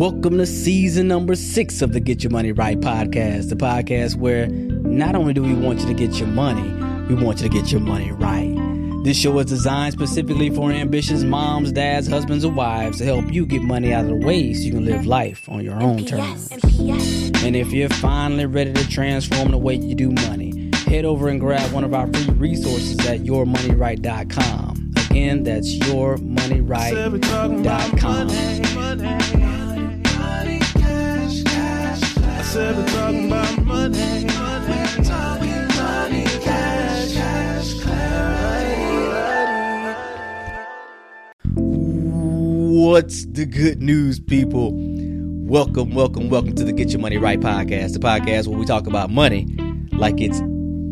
Welcome to season number six of the Get Your Money Right podcast, the podcast where not only do we want you to get your money, we want you to get your money right. This show is designed specifically for ambitious moms, dads, husbands, and wives to help you get money out of the way so you can live life on your own terms. And if you're finally ready to transform the way you do money, head over and grab one of our free resources at yourmoneyright.com. Again, that's yourmoneyright.com. talking about money. What's the good news, people? Welcome, welcome, welcome to the Get Your Money Right podcast, the podcast where we talk about money like it's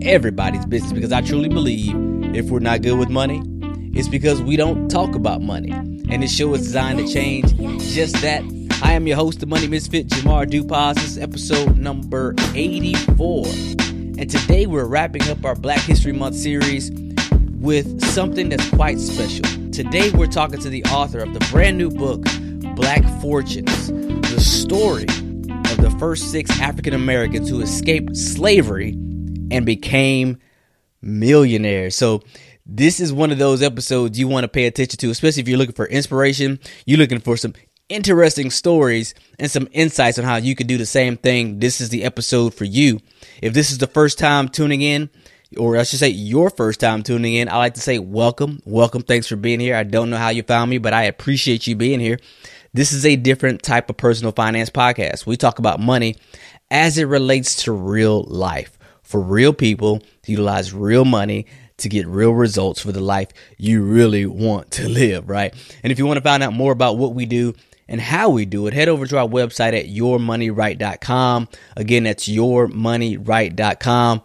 everybody's business. Because I truly believe if we're not good with money, it's because we don't talk about money. And this show is designed to change just that I am your host, the Money Misfit, Jamar Dupas. This is episode number 84. And today we're wrapping up our Black History Month series with something that's quite special. Today we're talking to the author of the brand new book, Black Fortunes, the story of the first six African Americans who escaped slavery and became millionaires. So, this is one of those episodes you want to pay attention to, especially if you're looking for inspiration, you're looking for some interesting stories and some insights on how you can do the same thing, this is the episode for you. If this is the first time tuning in, or I should say your first time tuning in, I like to say welcome, welcome. Thanks for being here. I don't know how you found me, but I appreciate you being here. This is a different type of personal finance podcast. We talk about money as it relates to real life for real people to utilize real money to get real results for the life you really want to live, right? And if you want to find out more about what we do, and how we do it, head over to our website at yourmoneyright.com. Again, that's yourmoneyright.com.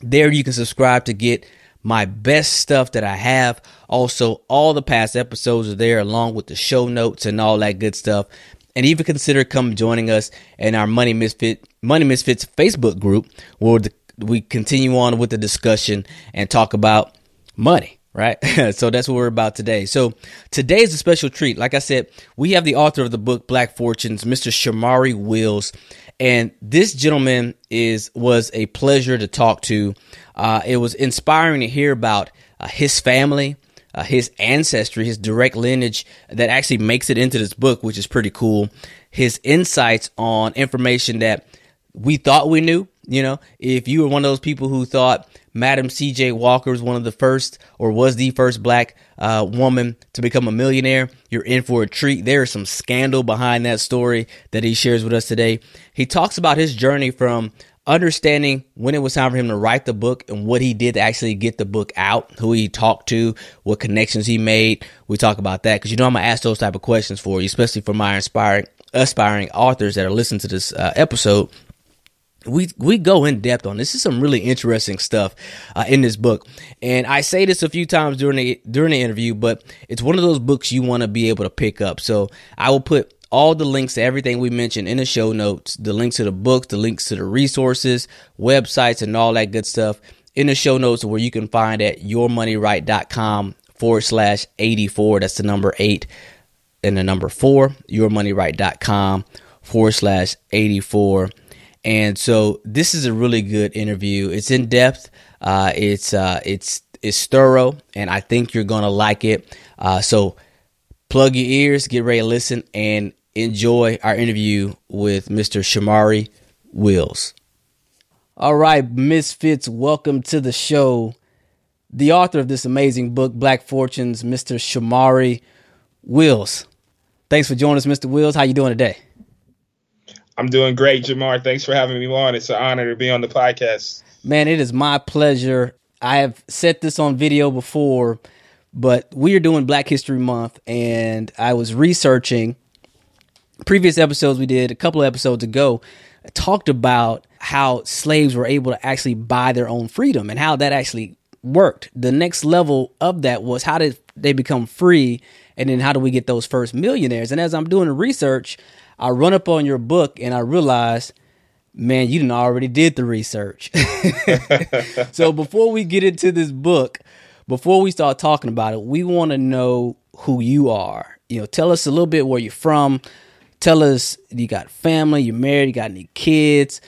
There you can subscribe to get my best stuff that I have. Also, all the past episodes are there along with the show notes and all that good stuff. And even consider come joining us in our Money Misfit Money Misfits Facebook group where we continue on with the discussion and talk about money right? so that's what we're about today. So today is a special treat. Like I said, we have the author of the book Black Fortunes, Mr. Shomari Wills, and this gentleman is was a pleasure to talk to. Uh, it was inspiring to hear about uh, his family. Uh, his ancestry, his direct lineage that actually makes it into this book, which is pretty cool. His insights on information that we thought we knew. You know, if you were one of those people who thought Madam C.J. Walker was one of the first, or was the first black uh, woman to become a millionaire. You're in for a treat. There is some scandal behind that story that he shares with us today. He talks about his journey from understanding when it was time for him to write the book and what he did to actually get the book out, who he talked to, what connections he made. We talk about that because you know I'm gonna ask those type of questions for you, especially for my inspiring aspiring authors that are listening to this uh, episode we we go in depth on this. this is some really interesting stuff uh, in this book. And i say this a few times during the during the interview but it's one of those books you want to be able to pick up. So i will put all the links to everything we mentioned in the show notes the links to the books the links to the resources websites and all that good stuff in the show notes where you can find at yourmoneyright.com forward slash 84 that's the number 8 and the number 4 yourmoneyright.com forward slash 84 and so this is a really good interview. It's in depth. Uh, it's uh, it's it's thorough, and I think you're gonna like it. Uh, so plug your ears, get ready to listen, and enjoy our interview with Mr. Shomari Wills. All right, Misfits, welcome to the show. The author of this amazing book, Black Fortunes, Mr. Shomari Wills. Thanks for joining us, Mr. Wills. How you doing today? I'm doing great, Jamar. Thanks for having me on. It's an honor to be on the podcast. Man, it is my pleasure. I have set this on video before, but we are doing Black History Month, and I was researching previous episodes we did a couple of episodes ago. Talked about how slaves were able to actually buy their own freedom and how that actually worked. The next level of that was how did they become free, and then how do we get those first millionaires? And as I'm doing the research, I run up on your book and I realize, man, you didn't already did the research. so before we get into this book, before we start talking about it, we want to know who you are. You know, tell us a little bit where you're from. tell us you got family, you're married, you got any kids.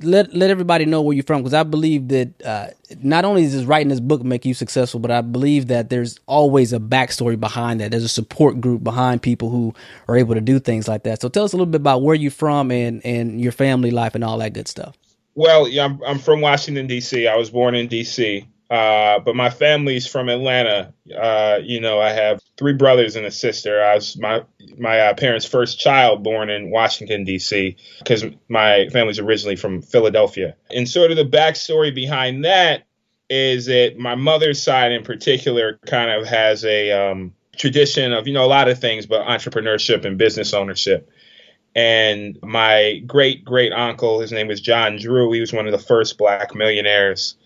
Let let everybody know where you're from because I believe that uh, not only does writing this book make you successful, but I believe that there's always a backstory behind that. There's a support group behind people who are able to do things like that. So tell us a little bit about where you're from and and your family life and all that good stuff. Well, yeah, I'm, I'm from Washington D.C. I was born in D.C. Uh, but my family's from Atlanta. Uh, you know, I have three brothers and a sister. I was my my uh, parents' first child born in Washington D.C. because my family's originally from Philadelphia. And sort of the backstory behind that is that my mother's side in particular kind of has a um, tradition of you know a lot of things, but entrepreneurship and business ownership. And my great great uncle, his name was John Drew. He was one of the first black millionaires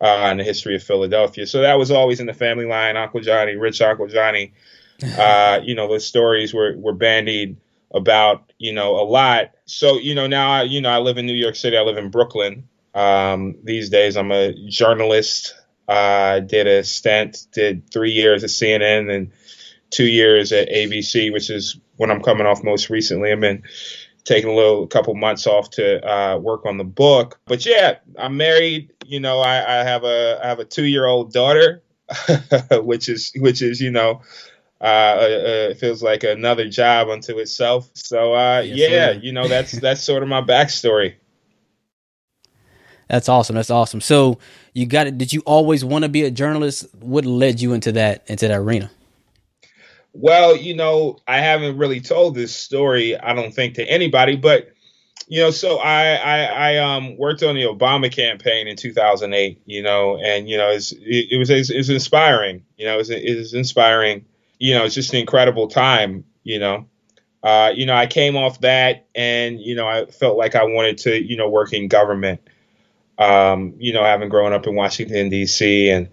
uh, in the history of Philadelphia. So that was always in the family line. Uncle Johnny, rich Uncle Johnny. Uh, you know, the stories were, were bandied about, you know, a lot. So, you know, now, I, you know, I live in New York City. I live in Brooklyn. Um, these days, I'm a journalist. I uh, did a stint, did three years at CNN and two years at ABC, which is when I'm coming off most recently. I've been taking a little couple months off to uh, work on the book. But yeah, I'm married. You know, I, I have a I have a two year old daughter, which is which is you know. Uh, uh, feels like another job unto itself. So uh, yes, yeah, sir. you know that's that's sort of my backstory. That's awesome. That's awesome. So you got it. Did you always want to be a journalist? What led you into that into that arena? Well, you know, I haven't really told this story, I don't think, to anybody, but you know, so I I, I um worked on the Obama campaign in 2008, you know, and you know, it's, it, it was it's inspiring, you know, it was, inspiring, you know, it's just an incredible time, you know. Uh, you know, I came off that, and you know, I felt like I wanted to, you know, work in government. Um, you know, having grown up in Washington D.C. and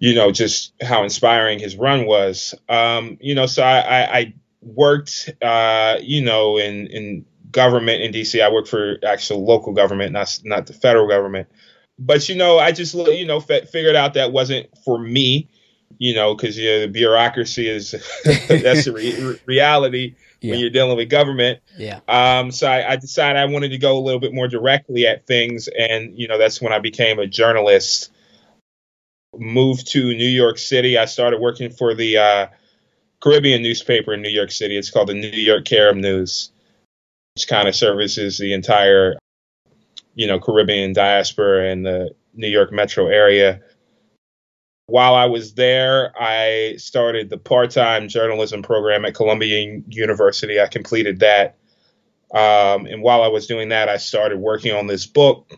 you know, just how inspiring his run was. Um, you know, so I, I, I worked, uh, you know, in, in government in DC. I worked for actual local government, not, not the federal government. But, you know, I just, you know, f- figured out that wasn't for me, you know, because you know, the bureaucracy is, that's the re- reality. Yeah. when you're dealing with government. Yeah. Um, so I, I, decided I wanted to go a little bit more directly at things, and you know that's when I became a journalist moved to New York City. I started working for the uh, Caribbean newspaper in New York City. It's called the New York Carib News, which kind of services the entire, you know, Caribbean diaspora and the New York metro area. While I was there, I started the part-time journalism program at Columbia University. I completed that. Um, and while I was doing that, I started working on this book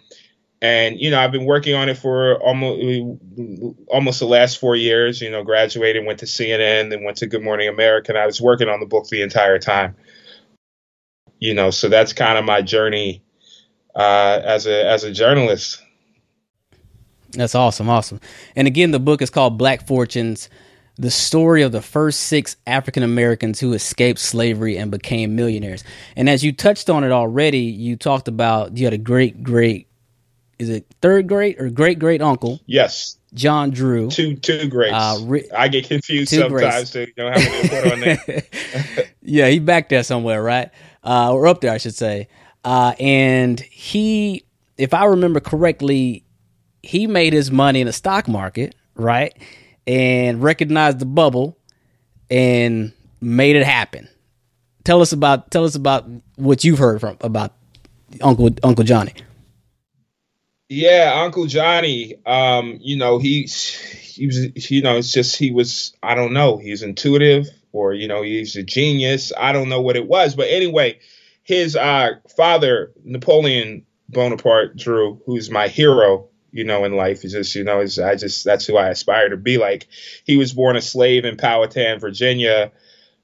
and you know I've been working on it for almost almost the last four years. You know, graduated, went to CNN, then went to Good Morning America, and I was working on the book the entire time. You know, so that's kind of my journey uh, as a as a journalist. That's awesome, awesome. And again, the book is called Black Fortunes. The story of the first six African Americans who escaped slavery and became millionaires. And as you touched on it already, you talked about you had a great, great is it third great or great great uncle? Yes. John Drew. Two two greats. Uh, I get confused sometimes. So you know how many put on there. yeah, he back there somewhere, right? Uh, or up there, I should say. Uh, and he, if I remember correctly, he made his money in the stock market, right? And recognized the bubble and made it happen. Tell us about tell us about what you've heard from about Uncle Uncle Johnny. Yeah, Uncle Johnny. Um, you know, he he was you know, it's just he was I don't know, he's intuitive or you know, he's a genius. I don't know what it was, but anyway, his uh father, Napoleon Bonaparte Drew, who's my hero, you know, in life. Is just, you know, is I just that's who I aspire to be like. He was born a slave in Powhatan, Virginia.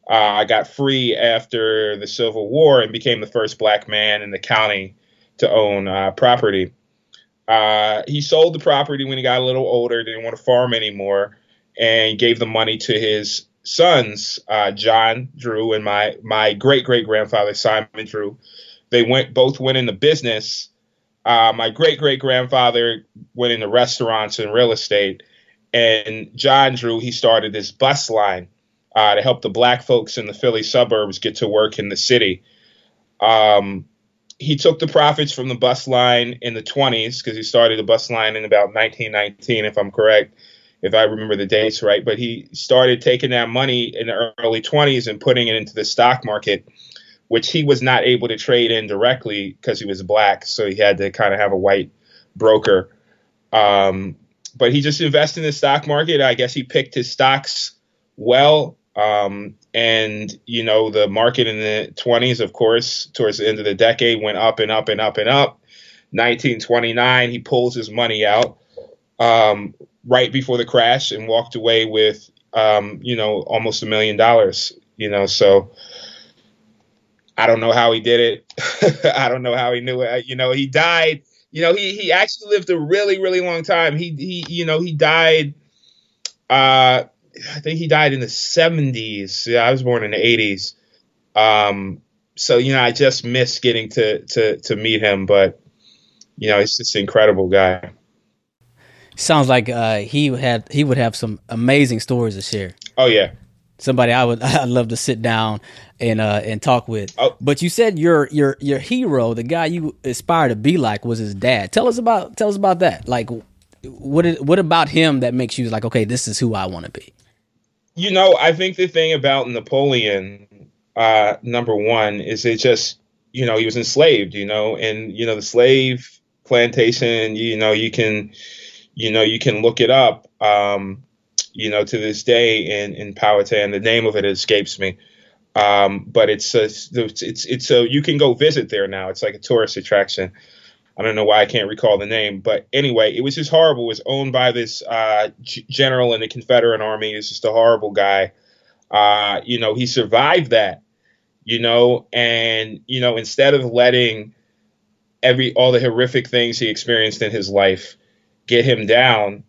Uh, I got free after the Civil War and became the first black man in the county to own uh, property. Uh, he sold the property when he got a little older, didn't want to farm anymore, and gave the money to his sons, uh, John Drew and my my great great grandfather Simon Drew. They went both went into business. Uh, my great great grandfather went into restaurants and real estate, and John Drew he started this bus line uh, to help the black folks in the Philly suburbs get to work in the city. Um, he took the profits from the bus line in the 20s because he started the bus line in about 1919, if I'm correct, if I remember the dates right. But he started taking that money in the early 20s and putting it into the stock market, which he was not able to trade in directly because he was black. So he had to kind of have a white broker. Um, but he just invested in the stock market. I guess he picked his stocks well. Um, and, you know, the market in the 20s, of course, towards the end of the decade went up and up and up and up. 1929, he pulls his money out um, right before the crash and walked away with, um, you know, almost a million dollars, you know, so. I don't know how he did it. I don't know how he knew it. You know, he died you know, he he actually lived a really really long time. He he you know he died. Uh, I think he died in the seventies. Yeah, I was born in the eighties. Um, so you know, I just missed getting to to to meet him, but you know, he's just an incredible guy. Sounds like uh, he had he would have some amazing stories to share. Oh yeah, somebody I would I'd love to sit down and uh and talk with. Oh. But you said your your your hero, the guy you aspire to be like, was his dad. Tell us about tell us about that. Like, what is, what about him that makes you like, okay, this is who I want to be? You know, I think the thing about Napoleon, uh, number one, is it just you know he was enslaved. You know, and you know the slave plantation. You know, you can you know you can look it up. Um, you know, to this day in in Powhatan. The name of it escapes me. Um, but it's a, it's it's a you can go visit there now. It's like a tourist attraction. I don't know why I can't recall the name, but anyway, it was just horrible. It was owned by this uh, g- general in the Confederate Army. He's just a horrible guy. Uh, you know, he survived that. You know, and you know, instead of letting every all the horrific things he experienced in his life get him down,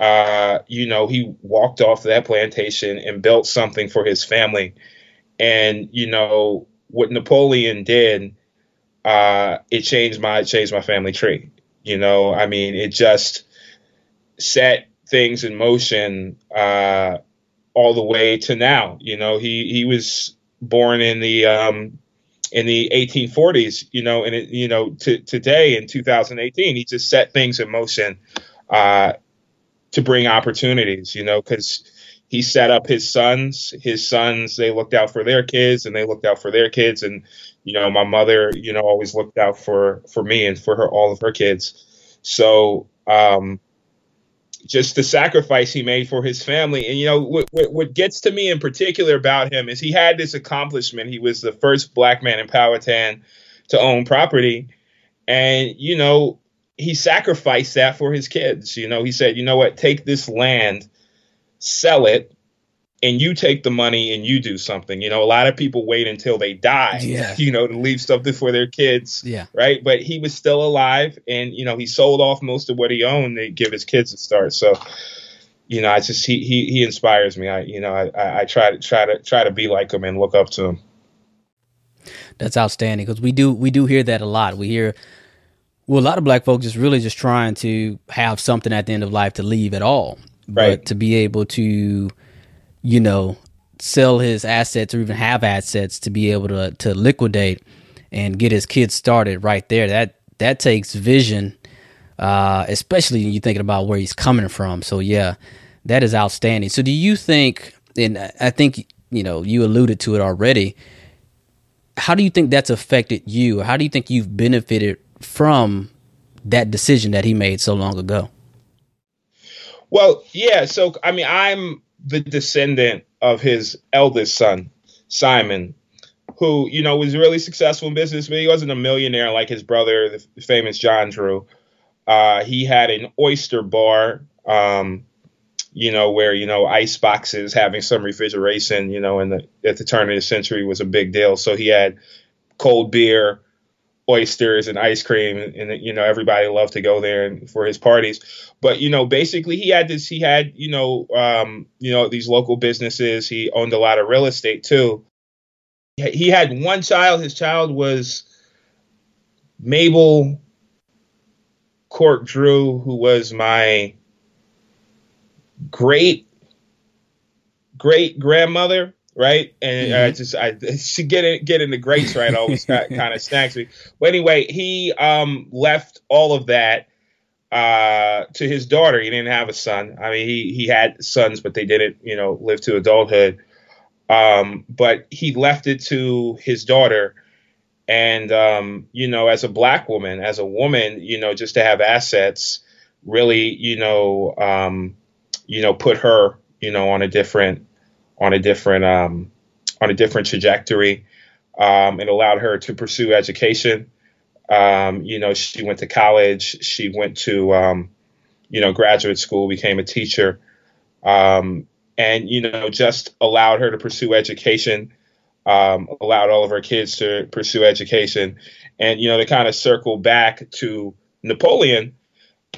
uh, you know, he walked off that plantation and built something for his family and you know what Napoleon did, uh, it changed my changed my family tree. You know, I mean, it just set things in motion uh, all the way to now. You know, he he was born in the um, in the 1840s. You know, and it, you know to today in 2018, he just set things in motion uh, to bring opportunities. You know, because he set up his sons. His sons, they looked out for their kids and they looked out for their kids. And, you know, my mother, you know, always looked out for, for me and for her, all of her kids. So, um, just the sacrifice he made for his family. And, you know, what, what, what gets to me in particular about him is he had this accomplishment. He was the first black man in Powhatan to own property. And, you know, he sacrificed that for his kids. You know, he said, you know what, take this land sell it and you take the money and you do something. You know, a lot of people wait until they die, yeah. you know, to leave something for their kids. Yeah. Right. But he was still alive and, you know, he sold off most of what he owned to give his kids a start. So, you know, I just, he, he, he inspires me. I, you know, I, I, I try to try to try to be like him and look up to him. That's outstanding because we do, we do hear that a lot. We hear, well, a lot of black folks is really just trying to have something at the end of life to leave at all right. but to be able to, you know, sell his assets or even have assets to be able to to liquidate and get his kids started right there. That that takes vision, uh, especially you're thinking about where he's coming from. So yeah, that is outstanding. So do you think? And I think you know you alluded to it already. How do you think that's affected you? How do you think you've benefited from that decision that he made so long ago? Well, yeah. So, I mean, I'm the descendant of his eldest son, Simon, who, you know, was really successful in business, but he wasn't a millionaire like his brother, the famous John Drew. Uh, he had an oyster bar, um, you know, where, you know, ice boxes having some refrigeration, you know, in the, at the turn of the century was a big deal. So he had cold beer, oysters and ice cream and, you know everybody loved to go there and, for his parties. But you know basically he had this he had you know um, you know these local businesses. He owned a lot of real estate too. He had one child. His child was mabel cork drew who was my great great grandmother, right? And mm-hmm. I just I she get it getting the greats right always kind of snacks me. But anyway, he um, left all of that uh, to his daughter. He didn't have a son. I mean, he he had sons, but they didn't, you know, live to adulthood. Um, but he left it to his daughter. And um, you know, as a black woman, as a woman, you know, just to have assets, really, you know, um, you know, put her, you know, on a different, on a different, um, on a different trajectory. Um, it allowed her to pursue education. Um, you know, she went to college. She went to, um, you know, graduate school, became a teacher, um, and you know, just allowed her to pursue education. Um, allowed all of her kids to pursue education, and you know, to kind of circle back to Napoleon.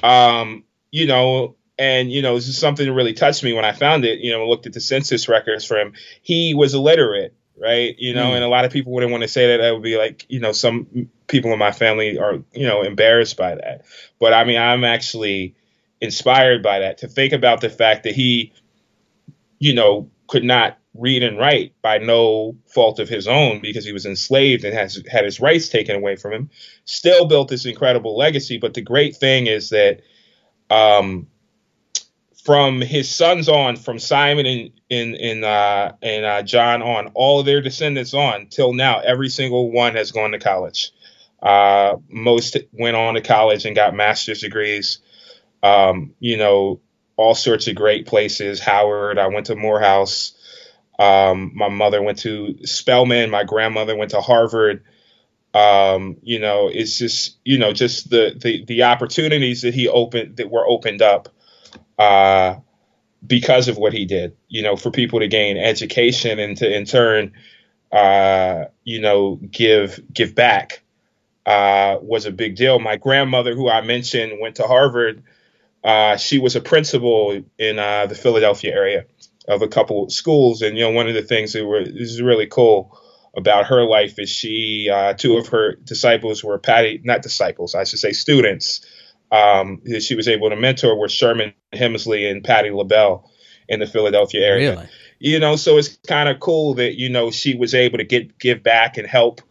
Um, you know, and you know, this is something that really touched me when I found it. You know, looked at the census records for him. He was illiterate right? You know, mm. and a lot of people wouldn't want to say that. That would be like, you know, some people in my family are, you know, embarrassed by that. But I mean, I'm actually inspired by that to think about the fact that he, you know, could not read and write by no fault of his own because he was enslaved and has had his rights taken away from him. Still built this incredible legacy. But the great thing is that, um, from his sons on, from Simon and uh, and uh, John on, all their descendants on till now, every single one has gone to college. Uh, most went on to college and got master's degrees. Um, you know, all sorts of great places. Howard. I went to Morehouse. Um, my mother went to Spelman. My grandmother went to Harvard. Um, you know, it's just you know just the the the opportunities that he opened that were opened up uh, because of what he did, you know, for people to gain education and to in turn, uh, you know, give give back uh, was a big deal. My grandmother, who I mentioned, went to Harvard. Uh, she was a principal in uh, the Philadelphia area of a couple schools, and you know, one of the things that were is really cool about her life is she uh, two of her disciples were Patti, not disciples, I should say students um, she was able to mentor were Sherman Hemsley and Patti LaBelle in the Philadelphia area. Really? You know, so it's kind of cool that you know she was able to get give back and help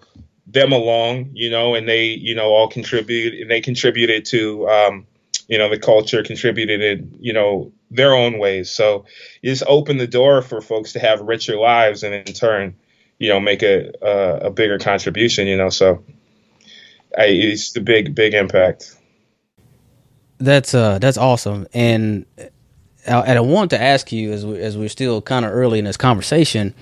them along. You know, and they you know all contribute and they contributed to um, you know the culture, contributed in you know their own ways. So just open the door for folks to have richer lives and in turn, you know, make a a, a bigger contribution. You know, so I, it's the big big impact. That's uh that's awesome, and uh, and I want to ask you as we, as we're still kind of early in this conversation.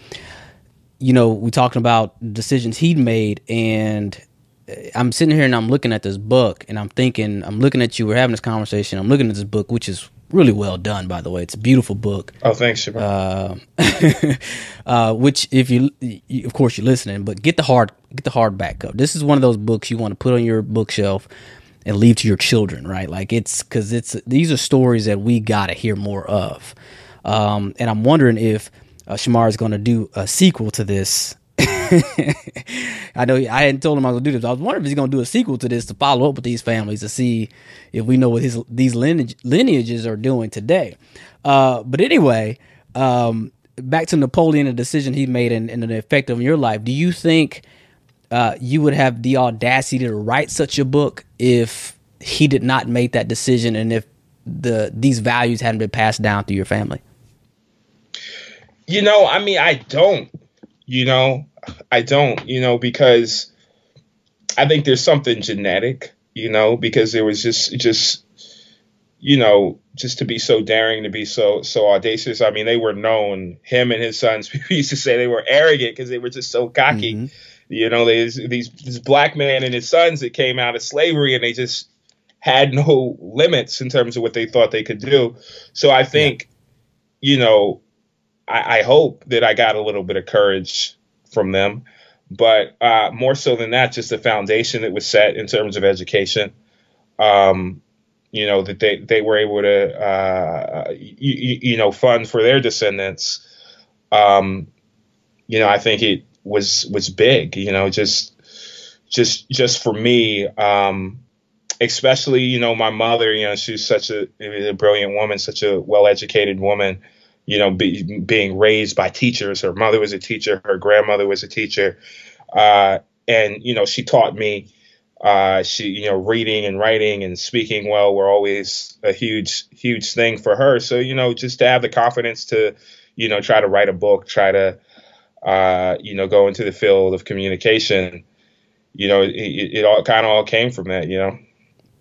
You know, we talking about decisions he'd made, and uh, I'm sitting here and I'm looking at this book, and I'm thinking, I'm looking at you. We're having this conversation. I'm looking at this book, which is really well done, by the way. It's a beautiful book. Oh, thanks, uh, uh, which, if you, you, of course, you're listening, but get the hard, get the hardback up. This is one of those books you want to put on your bookshelf and leave to your children, right? Like it's because it's these are stories that we gotta hear more of. Um, and I'm wondering if uh, Shemar is going to do a sequel to this. I know I hadn't told him I was going to do this. I was wondering if he's going to do a sequel to this to follow up with these families to see if we know what his these lineage, lineages are doing today. Uh, but anyway, um, back to Napoleon, the decision he made and, and the effect on your life. Do you think uh, you would have the audacity to write such a book if he did not make that decision and if the these values hadn't been passed down through your family? You know, I mean, I don't. You know, I don't. You know, because I think there's something genetic. You know, because there was just just you know just to be so daring to be so so audacious i mean they were known him and his sons we used to say they were arrogant because they were just so cocky mm-hmm. You know, there's these this black man and his sons that came out of slavery and they just had no limits in terms of what they thought they could do. So I think, yeah. you know, I, I, hope that I got a little bit of courage from them, but uh, more so than that, just the foundation that was set in terms of education. Um, you know that they they were able to uh, you, you know fund for their descendants. Um, you know, I think it was was big. You know, just just just for me, um, especially you know my mother. You know, she's such a, a brilliant woman, such a well educated woman. you know, be, being raised by teachers. Her mother was a teacher, her grandmother was a teacher, uh, and you know, she taught me. Uh, she, you know, reading and writing and speaking well were always a huge, huge thing for her. So, you know, just to have the confidence to, you know, try to write a book, try to, uh, you know, go into the field of communication, you know, it, it all kind of all came from that, you know.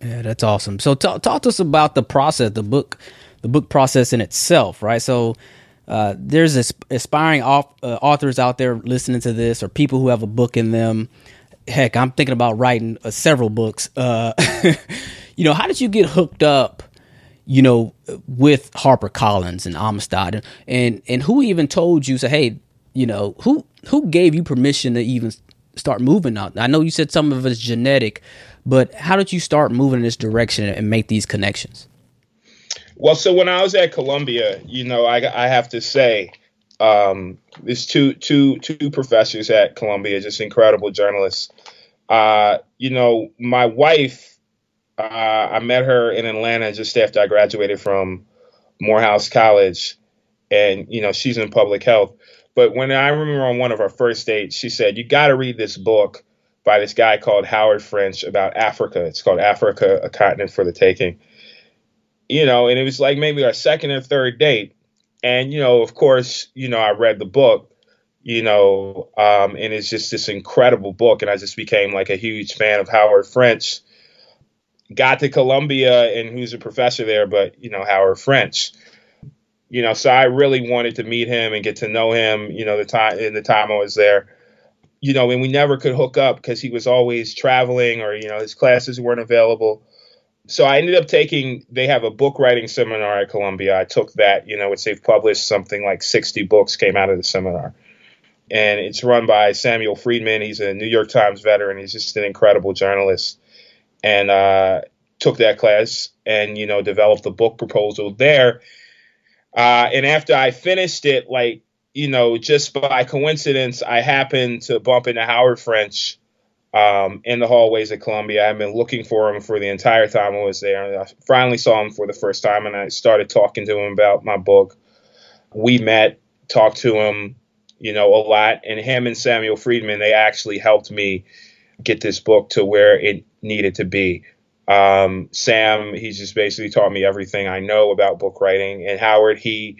Yeah, that's awesome. So, talk, talk to us about the process, the book, the book process in itself, right? So, uh, there's aspiring uh, authors out there listening to this, or people who have a book in them. Heck, I'm thinking about writing uh, several books. Uh, you know, how did you get hooked up? You know, with Harper Collins and Amistad, and and who even told you? Say, hey, you know, who who gave you permission to even start moving out? I know you said some of it's genetic, but how did you start moving in this direction and make these connections? Well, so when I was at Columbia, you know, I, I have to say, um, there's two two two professors at Columbia, just incredible journalists. Uh, you know, my wife, uh, I met her in Atlanta just after I graduated from Morehouse College, and you know, she's in public health. But when I remember on one of our first dates, she said, "You got to read this book by this guy called Howard French about Africa. It's called Africa: A Continent for the Taking." you know, and it was like maybe our second or third date. And, you know, of course, you know, I read the book, you know, um, and it's just this incredible book. And I just became like a huge fan of Howard French. Got to Columbia and who's a professor there, but, you know, Howard French. You know, so I really wanted to meet him and get to know him, you know, the time in the time I was there. You know, and we never could hook up because he was always traveling or, you know, his classes weren't available so I ended up taking. They have a book writing seminar at Columbia. I took that. You know, which they've published something like 60 books came out of the seminar, and it's run by Samuel Freedman. He's a New York Times veteran. He's just an incredible journalist, and uh, took that class and you know developed a book proposal there. Uh, and after I finished it, like you know, just by coincidence, I happened to bump into Howard French um, in the hallways at Columbia. I've been looking for him for the entire time I was there. And I finally saw him for the first time and I started talking to him about my book. We met, talked to him, you know, a lot. And him and Samuel Freedman, they actually helped me get this book to where it needed to be. Um, Sam, he's just basically taught me everything I know about book writing. And Howard, he,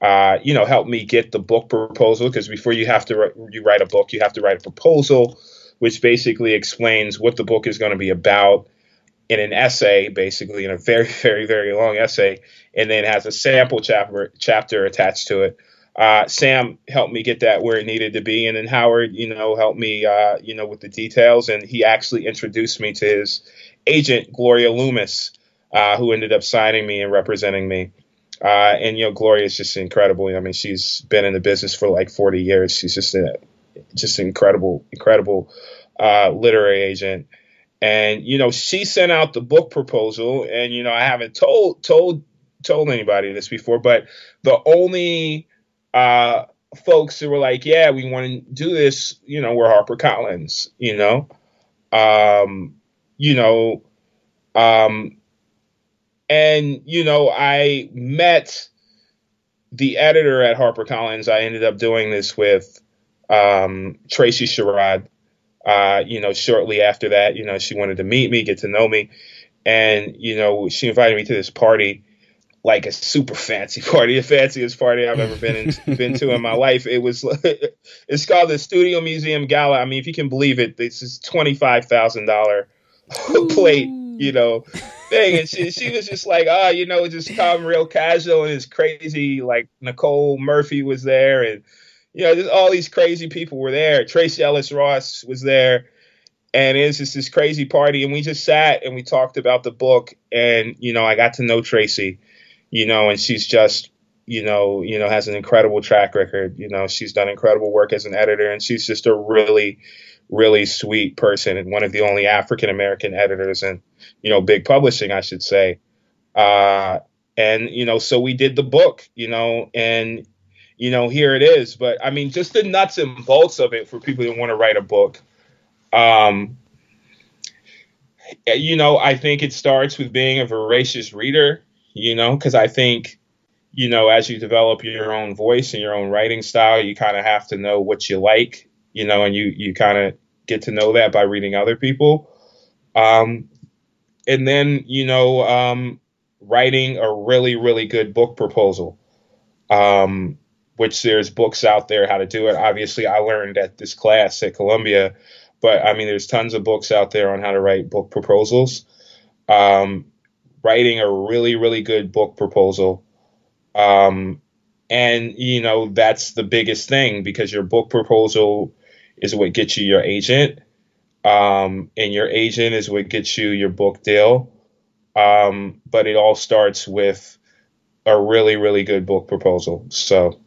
uh, you know, helped me get the book proposal because before you have to you write a book, you have to write a proposal which basically explains what the book is going to be about in an essay, basically in a very, very, very long essay, and then has a sample chapter chapter attached to it. Uh, Sam helped me get that where it needed to be, and then Howard, you know, helped me, uh, you know, with the details, and he actually introduced me to his agent, Gloria Loomis, uh, who ended up signing me and representing me. Uh, and you know, Gloria is just incredible. I mean, she's been in the business for like 40 years. She's just a just incredible, incredible uh, literary agent. And you know, she sent out the book proposal, and you know, I haven't told told told anybody this before, but the only uh, folks who were like, "Yeah, we want to do this," you know, were Collins. You know, um, you know, um, and you know, I met the editor at HarperCollins. I ended up doing this with um, Tracy Sherrod. Uh, you know, shortly after that, you know, she wanted to meet me, get to know me, and you know, she invited me to this party, like a super fancy party, the fanciest party I've ever been in, been to in my life. It was, it's called the Studio Museum Gala. I mean, if you can believe it, this is twenty five thousand dollar plate, you know, thing. And she, she was just like, ah, oh, you know, just come real casual and it's crazy. Like Nicole Murphy was there and you know, just all these crazy people were there. Tracee Ellis Ross was there, and it was just this crazy party. And we just sat and we talked about the book. And you know, I got to know Tracy, you know, and she's just, you know, you know, has an incredible track record. You know, she's done incredible work as an editor, and she's just a really, really sweet person and one of the only African American editors in, you know, big publishing, I should say. Uh, and you know, so we did the book, you know, and you know, here it is. But I mean, just the nuts and bolts of it for people that want to write a book. Um, you know, I think it starts with being a voracious reader, you know, because I think, you know, as you develop your own voice and your own writing style, you kind of have to know what you like, you know, and you you kind of get to know that by reading other people. Um, and then, you know, um, writing a really, really good book proposal, um, which there's books out there how to do it. Obviously, I learned at this class at Columbia, but I mean, there's tons of books out there on how to write book proposals. Um, writing a really, really good book proposal. Um, and, you know, that's the biggest thing because your book proposal is what gets you your agent. Um, and your agent is what gets you your book deal. Um, but it all starts with a really, really good book proposal. So,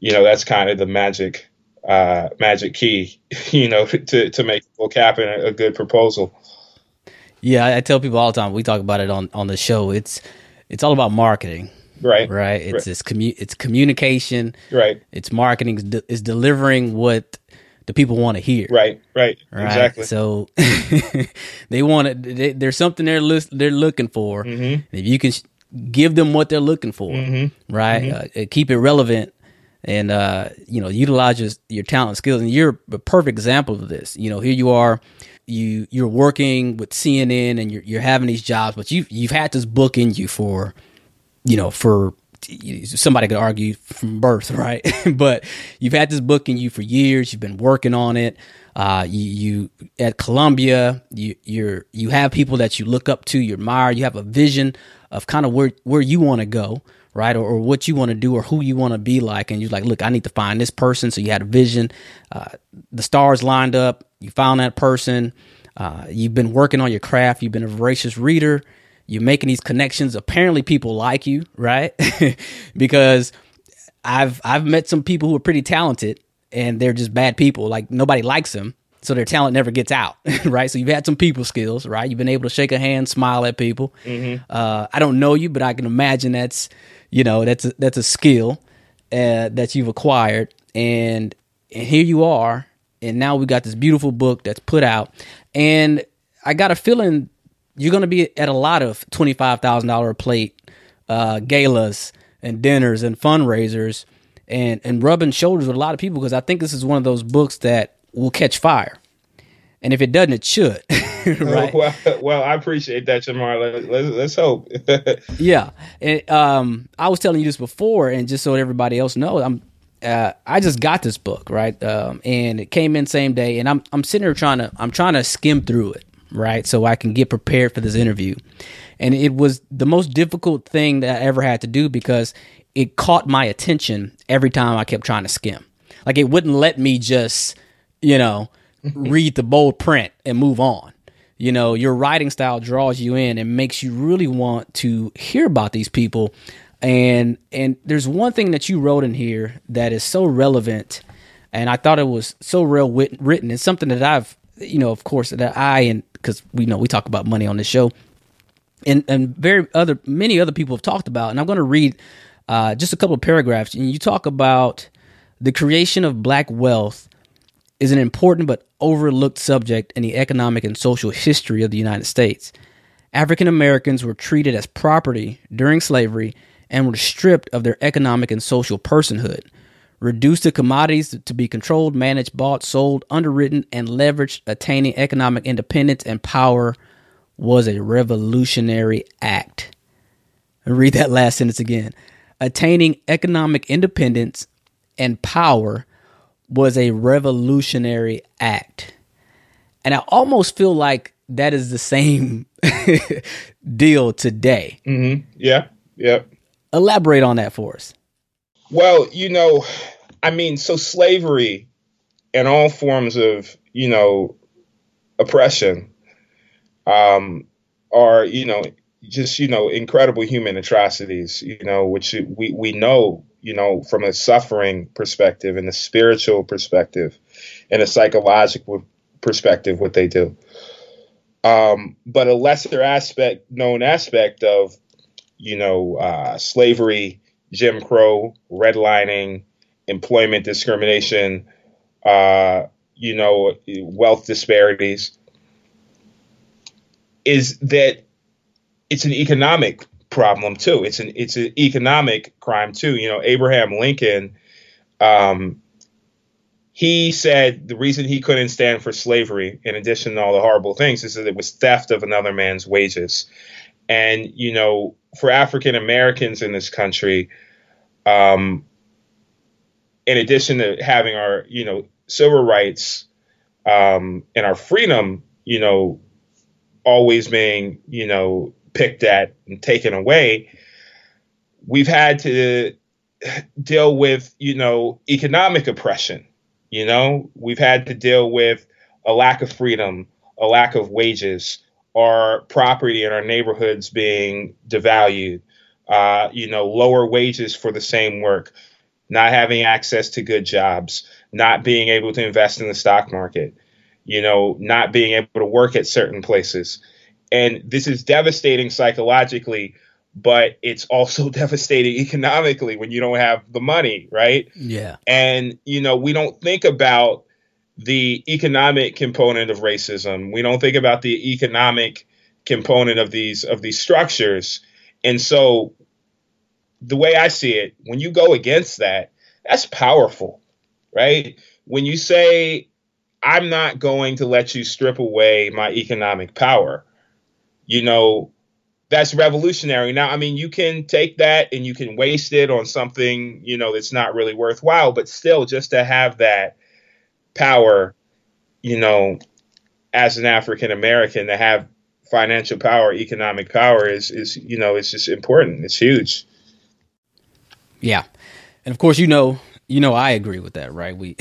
you know, that's kind of the magic, uh, magic key, you know, to, to make a book happen, a good proposal. Yeah, I tell people all the time. We talk about it on on the show. It's it's all about marketing. Right. Right. It's right. it's commu- it's communication. Right. It's marketing. It's, de- it's delivering what the people want to hear. Right. Right. right? Exactly. So they want it. They, there's something they're li- they're looking for. Mm-hmm. If you can sh- give them what they're looking for, mm-hmm. right? Mm-hmm. Uh, keep it relevant and uh, you know utilize your, your talent and skills and you're a perfect example of this you know here you are you you're working with CNN and you're you're having these jobs, but you've you've had this book in you for, you know, for somebody could argue from birth, right? but you've had this book in you for years. You've been working on it. Uh, you, you at Columbia, you you're you have people that you look up to, you admire. You have a vision of kind of where where you want to go, right? Or, or what you want to do, or who you want to be like. And you're like, look, I need to find this person. So you had a vision. Uh, the stars lined up you found that person. Uh, you've been working on your craft. You've been a voracious reader. You're making these connections. Apparently, people like you, right? because I've I've met some people who are pretty talented and they're just bad people. Like nobody likes them, so their talent never gets out, right? So you've had some people skills, right? You've been able to shake a hand, smile at people. Mm-hmm. Uh, I don't know you, but I can imagine that's you know that's a, that's a skill uh, that you've acquired, and and here you are and now we got this beautiful book that's put out and i got a feeling you're going to be at a lot of $25000 plate uh, galas and dinners and fundraisers and and rubbing shoulders with a lot of people because i think this is one of those books that will catch fire. And if it doesn't it should right? Well, well, i appreciate that jamar. Let's, let's, let's hope. Yeah. And, um, i was telling you this before and just so everybody else knows i'm uh, I just got this book right, um, and it came in same day, and I'm I'm sitting here trying to I'm trying to skim through it right, so I can get prepared for this interview, and it was the most difficult thing that I ever had to do because it caught my attention every time I kept trying to skim, like it wouldn't let me just you know read the bold print and move on. You know, your writing style draws you in and makes you really want to hear about these people. And and there's one thing that you wrote in here that is so relevant and i thought it was so real wit- written. It's something that i've you know of course that i and because we know we talk about money on this show. And and very other many other people have talked about and i'm going to read uh, just a couple of paragraphs. And you talk about the creation of black wealth is an important but overlooked subject in the economic and social history of the united states. African americans were treated as property during slavery and were stripped of their economic and social personhood, reduced the commodities to be controlled, managed, bought, sold, underwritten, and leveraged, attaining economic independence and power was a revolutionary act. read that last sentence again. Attaining economic independence and power was a revolutionary act. And I almost feel like that is the same deal today. Mm-hmm. Yeah. Yep. Elaborate on that for us. Well, you know, I mean, so slavery and all forms of, you know, oppression um, are, you know, just, you know, incredible human atrocities, you know, which we, we know, you know, from a suffering perspective and a spiritual perspective and a psychological perspective, what they do. Um, but a lesser aspect, known aspect of you know, uh, slavery, Jim Crow, redlining, employment discrimination, uh, you know, wealth disparities, is that it's an economic problem too. It's an it's an economic crime too. You know, Abraham Lincoln, um, he said the reason he couldn't stand for slavery, in addition to all the horrible things, is that it was theft of another man's wages. And you know, for African Americans in this country, um, in addition to having our you know civil rights um, and our freedom, you know, always being you know picked at and taken away, we've had to deal with, you know, economic oppression. You know, we've had to deal with a lack of freedom, a lack of wages, our property in our neighborhoods being devalued, uh, you know, lower wages for the same work, not having access to good jobs, not being able to invest in the stock market, you know, not being able to work at certain places. And this is devastating psychologically, but it's also devastating economically when you don't have the money, right? Yeah. And, you know, we don't think about the economic component of racism. We don't think about the economic component of these of these structures. And so the way I see it, when you go against that, that's powerful, right? When you say I'm not going to let you strip away my economic power you know, that's revolutionary. Now, I mean, you can take that and you can waste it on something, you know, that's not really worthwhile, but still just to have that power, you know, as an African American to have financial power, economic power is is you know, it's just important. It's huge. Yeah. And of course, you know, you know I agree with that, right? We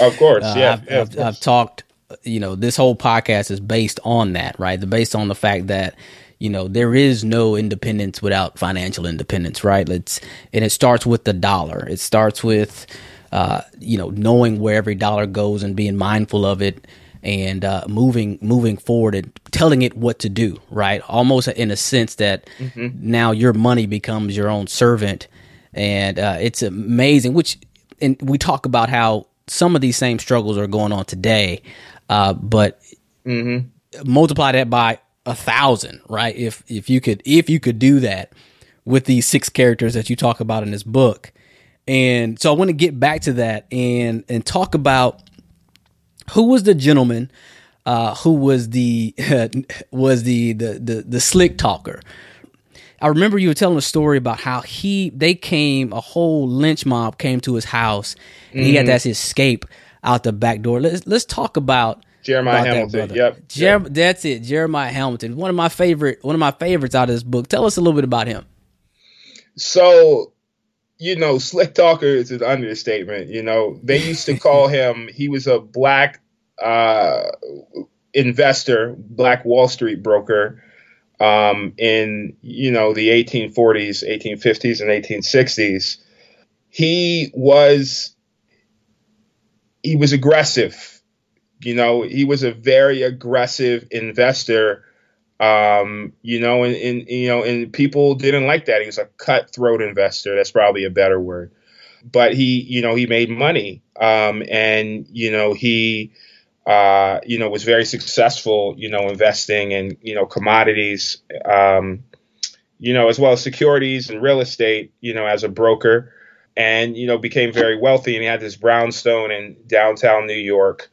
Of course, uh, yeah. I've, yeah, I've, I've talked you know, this whole podcast is based on that, right? The based on the fact that you know there is no independence without financial independence, right? It's and it starts with the dollar. It starts with uh, you know knowing where every dollar goes and being mindful of it and uh, moving moving forward and telling it what to do, right? Almost in a sense that mm-hmm. now your money becomes your own servant, and uh, it's amazing. Which and we talk about how some of these same struggles are going on today. Uh, but mm-hmm. multiply that by a thousand, right? If if you could if you could do that with these six characters that you talk about in this book. And so I want to get back to that and and talk about who was the gentleman uh, who was the was the, the the the slick talker. I remember you were telling a story about how he they came a whole lynch mob came to his house and mm-hmm. he had mm-hmm. to escape out the back door. Let's let's talk about Jeremiah about Hamilton. That, yep. Jer- yep. That's it. Jeremiah Hamilton. One of my favorite one of my favorites out of this book. Tell us a little bit about him. So, you know, slick talker is an understatement. You know, they used to call him. He was a black uh, investor, black Wall Street broker. Um, in you know the 1840s, 1850s, and 1860s, he was he was aggressive. You know, he was a very aggressive investor. Um, you know, and, and you know, and people didn't like that. He was a cutthroat investor. That's probably a better word. But he, you know, he made money. Um, and you know, he uh, you know, was very successful, you know, investing in, you know, commodities, um, you know, as well as securities and real estate, you know, as a broker and you know became very wealthy and he had this brownstone in downtown new york.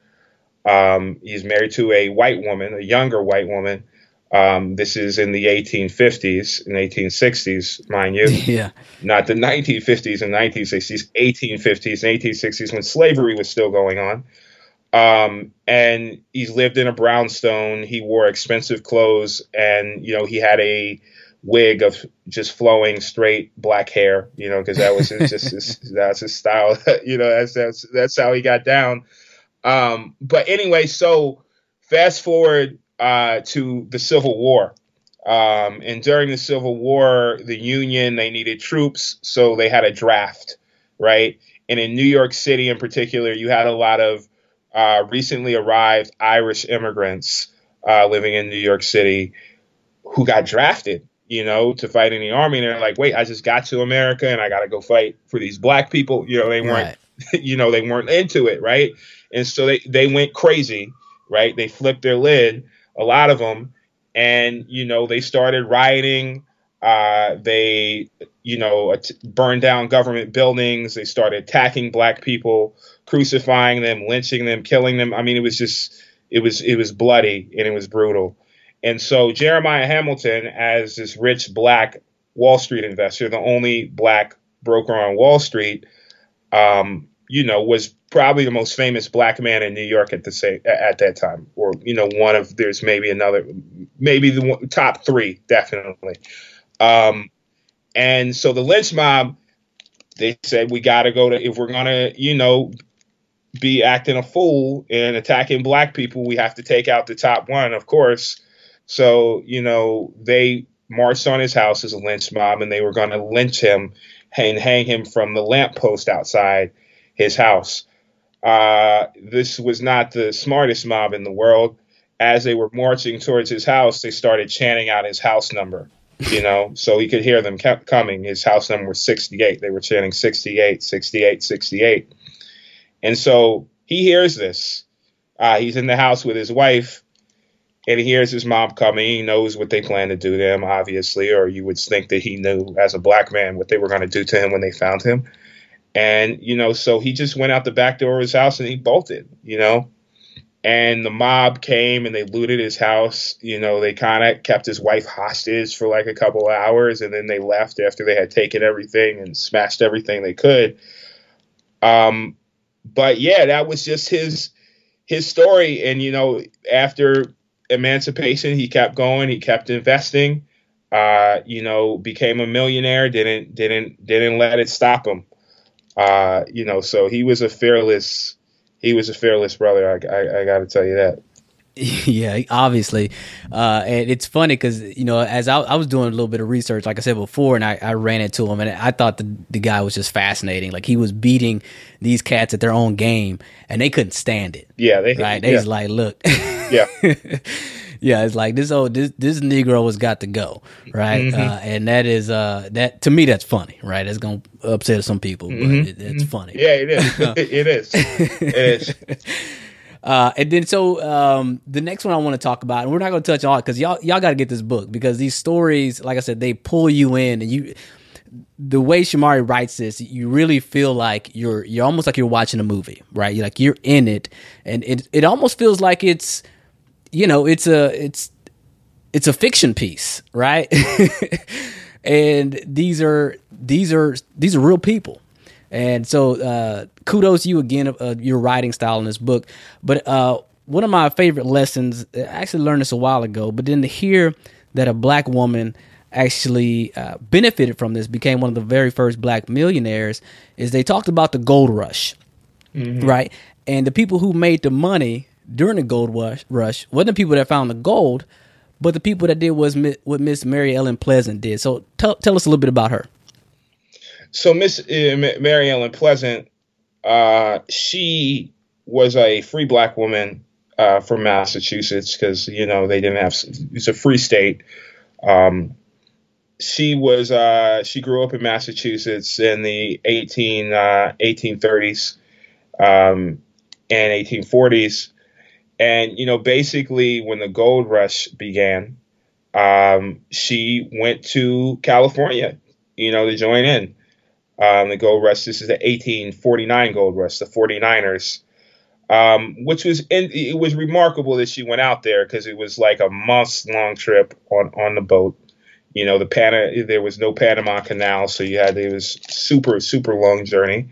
Um, he's married to a white woman a younger white woman. Um, this is in the 1850s and 1860s mind you. Yeah. Not the 1950s and 1960s 1850s and 1860s when slavery was still going on um, and he's lived in a brownstone he wore expensive clothes and you know he had a wig of just flowing straight black hair, you know, because that was his, just his, that's his style, you know, that's that's that's how he got down. Um, but anyway, so fast forward uh, to the Civil War. Um, and during the Civil War, the Union they needed troops, so they had a draft, right? And in New York City, in particular, you had a lot of uh, recently arrived Irish immigrants uh, living in New York City who got drafted you know, to fight in the army. And they're like, wait, I just got to America and I got to go fight for these black people. You know, they weren't, right. you know, they weren't into it, right? And so they, they went crazy, right? They flipped their lid, a lot of them. And, you know, they started rioting Uh, they, you know, burned down government buildings. They started attacking black people, crucifying them, lynching them, killing them. I mean, it was just, it was, it was bloody and it was brutal. And so Jeremiah Hamilton, as this rich black Wall Street investor, the only black broker on Wall Street, um, you know, was probably the most famous black man in New York at the same at that time, or you know, one of there's maybe another, maybe the top three definitely. Um, and so the lynch mob, they said we got to go to if we're gonna, you know, be acting a fool and attacking black people, we have to take out the top one, of course. So you know, they marched on his house as a lynch mob, and they were going to lynch him and hang him from the lamppost outside his house. Uh, this was not the smartest mob in the world. As they were marching towards his house, they started chanting out his house number, you know, so he could hear them coming. His house number was 68. They were chanting 68, 68, 68. And so he hears this. Uh, he's in the house with his wife and he hears his mom coming. He knows what they plan to do to him, obviously, or you would think that he knew as a black man what they were going to do to him when they found him. And, you know, so he just went out the back door of his house and he bolted, you know. And the mob came and they looted his house. You know, they kind of kept his wife hostage for like a couple of hours and then they left after they had taken everything and smashed everything they could. Um, but yeah, that was just his his story. And, you know, after emancipation, he kept going, he kept investing. Uh, you know, became a millionaire, didn't didn't didn't let it stop him. Uh, you know, so he was a fearless, he was a fearless brother. I, I, I got to tell you that. Yeah, obviously, uh, and it's funny because you know, as I, I, was doing a little bit of research, like I said before, and I, I, ran into him, and I thought the the guy was just fascinating. Like he was beating these cats at their own game, and they couldn't stand it. Yeah, they right. They yeah. was like, look, yeah. yeah, it's like this old this this Negro has got to go, right? Mm-hmm. Uh, and that is uh that to me that's funny, right? That's gonna upset some people, mm-hmm. but it, it's mm-hmm. funny. Yeah, it is. it is. It is. Uh, and then so um, the next one I want to talk about, and we're not going to touch on it because y'all y'all got to get this book because these stories, like I said, they pull you in, and you the way Shomari writes this, you really feel like you're you're almost like you're watching a movie, right? You're like you're in it, and it it almost feels like it's you know, it's a it's it's a fiction piece, right? and these are these are these are real people. And so uh, kudos to you again uh, your writing style in this book. But uh, one of my favorite lessons, I actually learned this a while ago, but then to hear that a black woman actually uh, benefited from this, became one of the very first black millionaires, is they talked about the gold rush, mm-hmm. right? And the people who made the money during the gold rush, rush wasn't the people that found the gold, but the people that did was what Miss Mary Ellen Pleasant did. So tell tell us a little bit about her. So Miss uh, Mary Ellen Pleasant, uh, she was a free black woman uh, from Massachusetts because you know they didn't have it's a free state. Um, she was uh, she grew up in Massachusetts in the 18 1830s uh, um, and 1840s and, you know, basically when the gold rush began, um, she went to California, you know, to join in. Um, the gold rush, this is the 1849 gold rush, the 49ers. Um, which was in, it was remarkable that she went out there because it was like a month long trip on on the boat. You know, the Pana there was no Panama Canal, so you had it was super super long journey.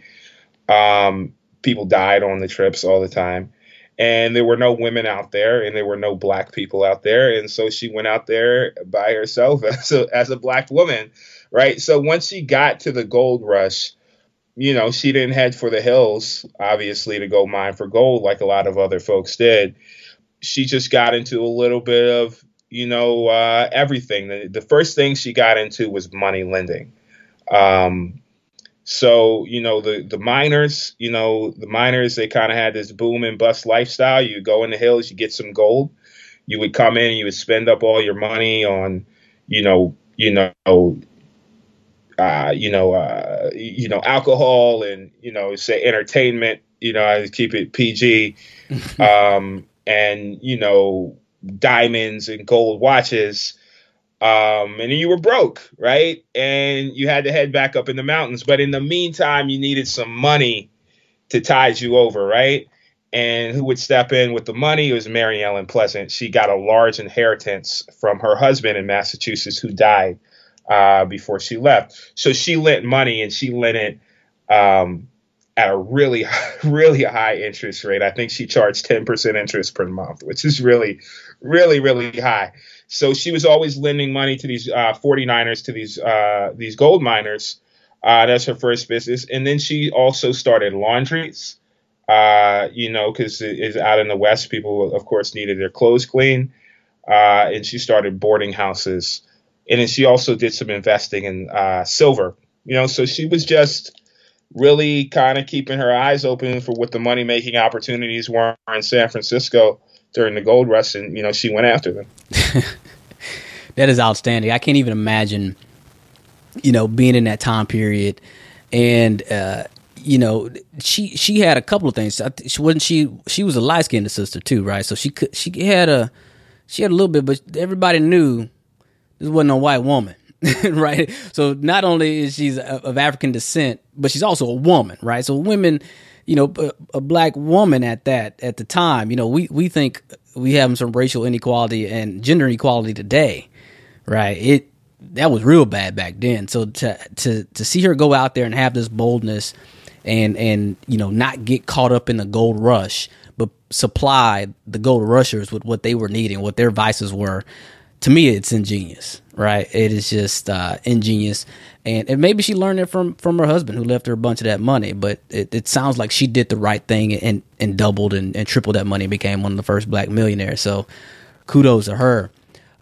Um, people died on the trips all the time and there were no women out there and there were no black people out there and so she went out there by herself as a, as a black woman right so once she got to the gold rush you know she didn't head for the hills obviously to go mine for gold like a lot of other folks did she just got into a little bit of you know uh, everything the, the first thing she got into was money lending um, so, you know, the, the miners, you know, the miners, they kind of had this boom and bust lifestyle. You go in the hills, you get some gold. You would come in you would spend up all your money on, you know, you know, uh, you know, uh, you know, alcohol and, you know, say entertainment, you know, I keep it PG. um, and, you know, diamonds and gold watches. Um, and you were broke, right? And you had to head back up in the mountains. But in the meantime, you needed some money to tide you over, right? And who would step in with the money? It was Mary Ellen Pleasant. She got a large inheritance from her husband in Massachusetts who died uh, before she left. So she lent money and she lent it um, at a really, really high interest rate. I think she charged 10% interest per month, which is really, really, really high. So she was always lending money to these uh, 49ers, to these uh, these gold miners. Uh, that's her first business. And then she also started laundries, uh, you know, because it's out in the West, people, of course, needed their clothes clean. Uh, and she started boarding houses. And then she also did some investing in uh, silver, you know, so she was just really kind of keeping her eyes open for what the money making opportunities were in San Francisco during the gold rush, and you know she went after them. that is outstanding. I can't even imagine, you know, being in that time period, and uh, you know, she she had a couple of things. She wasn't she she was a light skinned sister too, right? So she could she had a she had a little bit, but everybody knew this wasn't a white woman. right? So not only is she of African descent, but she's also a woman, right? So women, you know, a, black woman at that at the time, you know, we we think we have some racial inequality and gender inequality today, right? It that was real bad back then. So to to to see her go out there and have this boldness and and you know not get caught up in the gold rush, but supply the gold rushers with what they were needing, what their vices were. To me, it's ingenious right? It is just uh, ingenious, and, and maybe she learned it from from her husband who left her a bunch of that money. But it, it sounds like she did the right thing and and doubled and, and tripled that money, and became one of the first black millionaires. So kudos to her.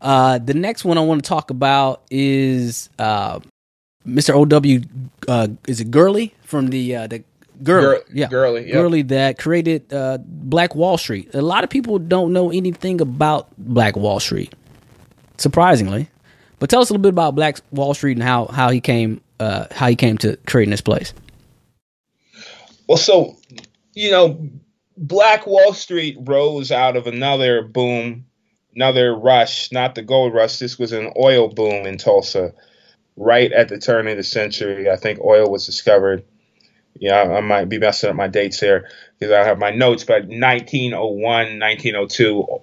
Uh, the next one I want to talk about is uh, Mr. O.W. Uh, is it Gurley from the uh, the Gurley, yeah, Gurley, yep. Gurley that created uh, Black Wall Street. A lot of people don't know anything about Black Wall Street, surprisingly. But tell us a little bit about Black Wall Street and how how he came uh, how he came to creating this place. Well, so you know, Black Wall Street rose out of another boom, another rush, not the gold rush. This was an oil boom in Tulsa, right at the turn of the century. I think oil was discovered. Yeah, I, I might be messing up my dates here because I have my notes, but 1901, 1902,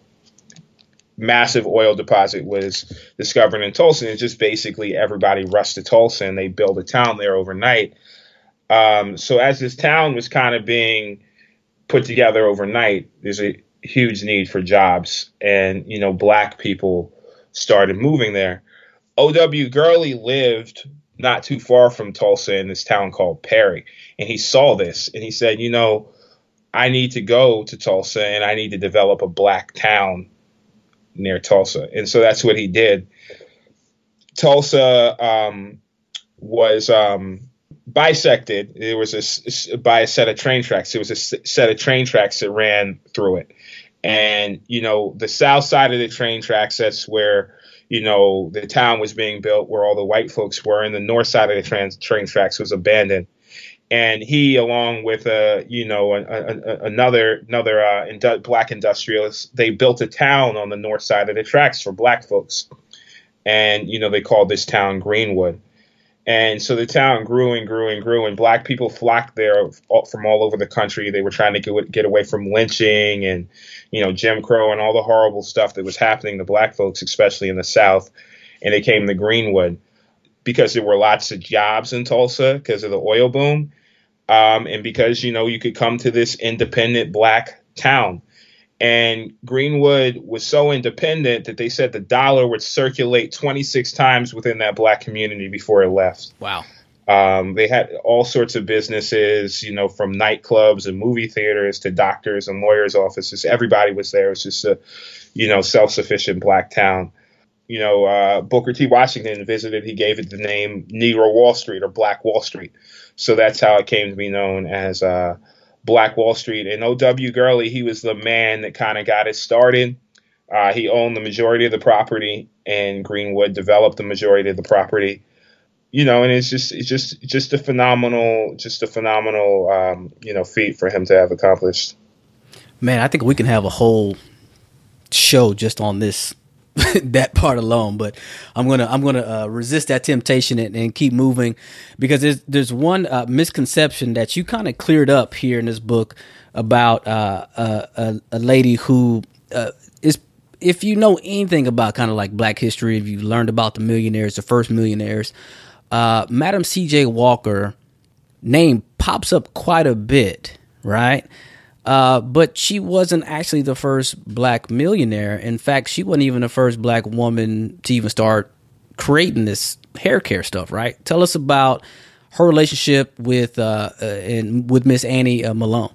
massive oil deposit was discovered in Tulsa. And just basically everybody rushed to Tulsa and they built a town there overnight. Um, so as this town was kind of being put together overnight, there's a huge need for jobs, and you know, black people started moving there. O.W. Gurley lived not too far from Tulsa in this town called Perry, and he saw this and he said, you know. I need to go to Tulsa and I need to develop a black town near Tulsa, and so that's what he did. Tulsa um, was um, bisected. There was a by a set of train tracks. There was a set of train tracks that ran through it, and you know the south side of the train tracks. That's where you know the town was being built, where all the white folks were, and the north side of the train train tracks was abandoned and he, along with a uh, you know a, a, another another uh, indu- black industrialist, they built a town on the north side of the tracks for black folks, and you know they called this town Greenwood, and so the town grew and grew and grew, and black people flocked there from all over the country. They were trying to get get away from lynching and you know Jim Crow and all the horrible stuff that was happening to black folks, especially in the South, and they came to Greenwood because there were lots of jobs in Tulsa because of the oil boom um, and because you know you could come to this independent black town. And Greenwood was so independent that they said the dollar would circulate 26 times within that black community before it left. Wow. Um, they had all sorts of businesses, you know, from nightclubs and movie theaters to doctors and lawyers' offices. Everybody was there. It was just a, you know, self-sufficient black town. You know, uh, Booker T. Washington visited. He gave it the name Negro Wall Street or Black Wall Street so that's how it came to be known as uh, Black Wall Street. And O.W. Gurley, he was the man that kind of got it started. Uh, he owned the majority of the property, and Greenwood developed the majority of the property. You know, and it's just it's just just a phenomenal, just a phenomenal, um, you know, feat for him to have accomplished. Man, I think we can have a whole show just on this that part alone. But I'm gonna I'm gonna uh, resist that temptation and, and, keep moving because there's there's one uh, misconception that you kind of cleared up here in this book about uh, uh a, a, lady who uh, is if you know anything about kind of like Black history, if you learned about the millionaires, the first millionaires, uh, Madam C.J. Walker name pops up quite a bit, right? Uh, but she wasn't actually the first black millionaire. In fact, she wasn't even the first black woman to even start creating this hair care stuff, right? Tell us about her relationship with uh, uh and with Miss Annie uh, Malone.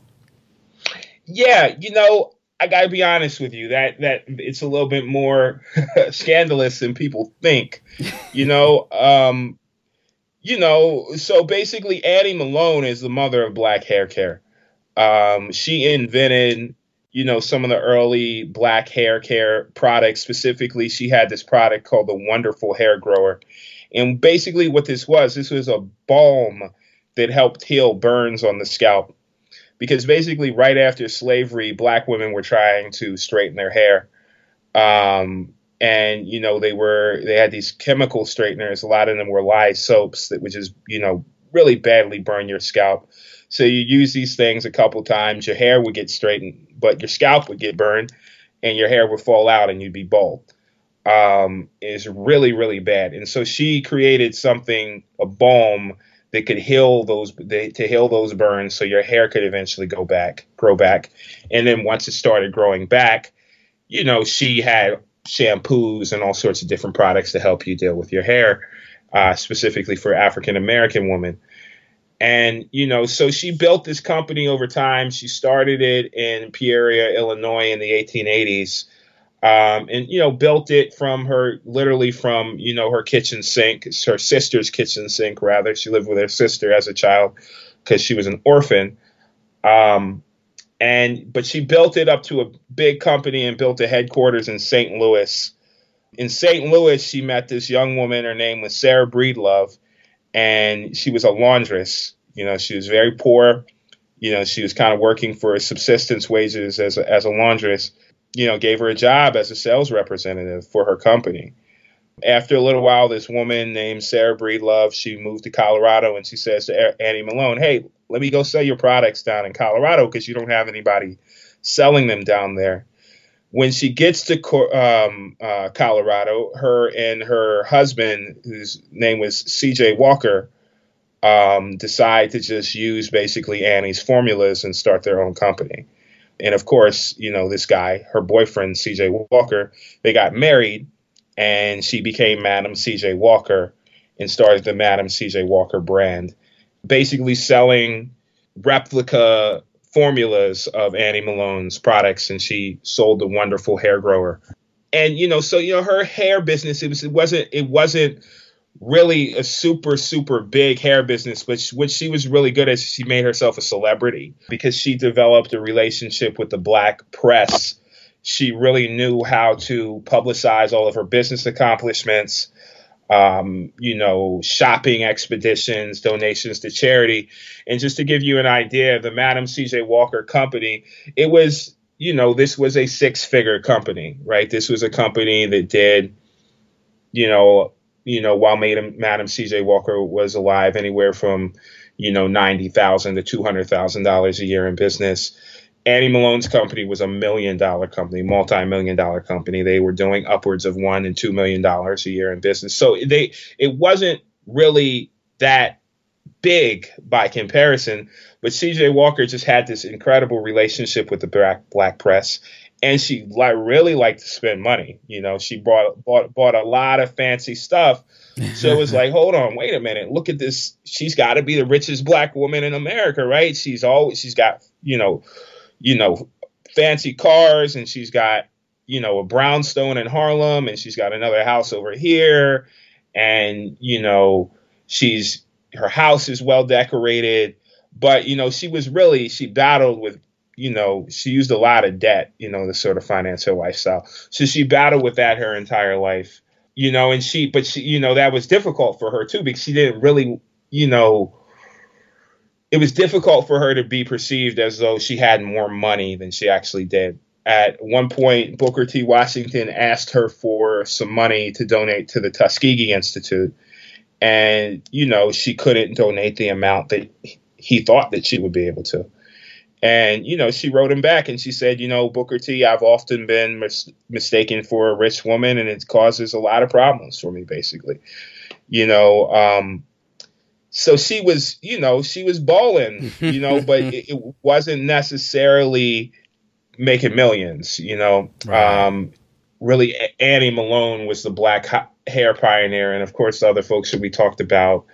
Yeah, you know, I gotta be honest with you that that it's a little bit more scandalous than people think. You know, um, you know, so basically, Annie Malone is the mother of black hair care. Um, she invented, you know, some of the early black hair care products. Specifically, she had this product called the Wonderful Hair Grower. And basically, what this was, this was a balm that helped heal burns on the scalp. Because basically, right after slavery, black women were trying to straighten their hair. Um, and you know they were they had these chemical straighteners a lot of them were lye soaps that would just you know really badly burn your scalp so you use these things a couple times, your hair would get straightened, but your scalp would get burned, and your hair would fall out, and you'd be bald. Um, is really really bad. And so she created something, a balm that could heal those to heal those burns, so your hair could eventually go back, grow back. And then once it started growing back, you know, she had shampoos and all sorts of different products to help you deal with your hair, uh, specifically for African American women. And, you know, so she built this company over time. She started it in Peoria, Illinois in the 1880s. Um, and, you know, built it from her, literally from, you know, her kitchen sink, her sister's kitchen sink, rather. She lived with her sister as a child because she was an orphan. Um, and, but she built it up to a big company and built a headquarters in St. Louis. In St. Louis, she met this young woman. Her name was Sarah Breedlove and she was a laundress. You know, she was very poor. You know, she was kind of working for subsistence wages as a, as a laundress. You know, gave her a job as a sales representative for her company. After a little while, this woman named Sarah Breedlove, she moved to Colorado and she says to Annie Malone, "Hey, let me go sell your products down in Colorado because you don't have anybody selling them down there." When she gets to um, uh, Colorado, her and her husband, whose name was C.J. Walker, um, decide to just use basically Annie's formulas and start their own company. And of course, you know, this guy, her boyfriend, C.J. Walker, they got married and she became Madam C.J. Walker and started the Madam C.J. Walker brand, basically selling replica formulas of Annie Malone's products, and she sold the wonderful hair grower. And you know, so you know, her hair business it was it wasn't it wasn't really a super super big hair business, but what she was really good at, she made herself a celebrity because she developed a relationship with the black press. She really knew how to publicize all of her business accomplishments um, you know, shopping expeditions, donations to charity. And just to give you an idea, the Madam CJ Walker company, it was, you know, this was a six figure company, right? This was a company that did, you know, you know, while Madam, Madam CJ Walker was alive, anywhere from, you know, ninety thousand to two hundred thousand dollars a year in business. Annie Malone's company was a million dollar company, multi million dollar company. They were doing upwards of one and two million dollars a year in business. So they it wasn't really that big by comparison. But CJ Walker just had this incredible relationship with the black black press, and she like really liked to spend money. You know, she bought bought bought a lot of fancy stuff. So it was like, hold on, wait a minute, look at this. She's got to be the richest black woman in America, right? She's always she's got you know you know, fancy cars and she's got, you know, a brownstone in Harlem and she's got another house over here. And, you know, she's, her house is well decorated. But, you know, she was really, she battled with, you know, she used a lot of debt, you know, to sort of finance her lifestyle. So she battled with that her entire life, you know, and she, but she, you know, that was difficult for her too because she didn't really, you know, it was difficult for her to be perceived as though she had more money than she actually did. at one point, Booker T. Washington asked her for some money to donate to the Tuskegee Institute. And, you know, she couldn't donate the amount that he thought that she would be able to. And, you know, she wrote him back and she said, you know, Booker T, I've often been mis- mistaken for a rich woman and it causes a lot of problems for me, basically. You know, um, so she was, you know, she was balling, you know, but it, it wasn't necessarily making millions, you know. Right. Um, really, Annie Malone was the black hair pioneer, and of course, the other folks that we talked about,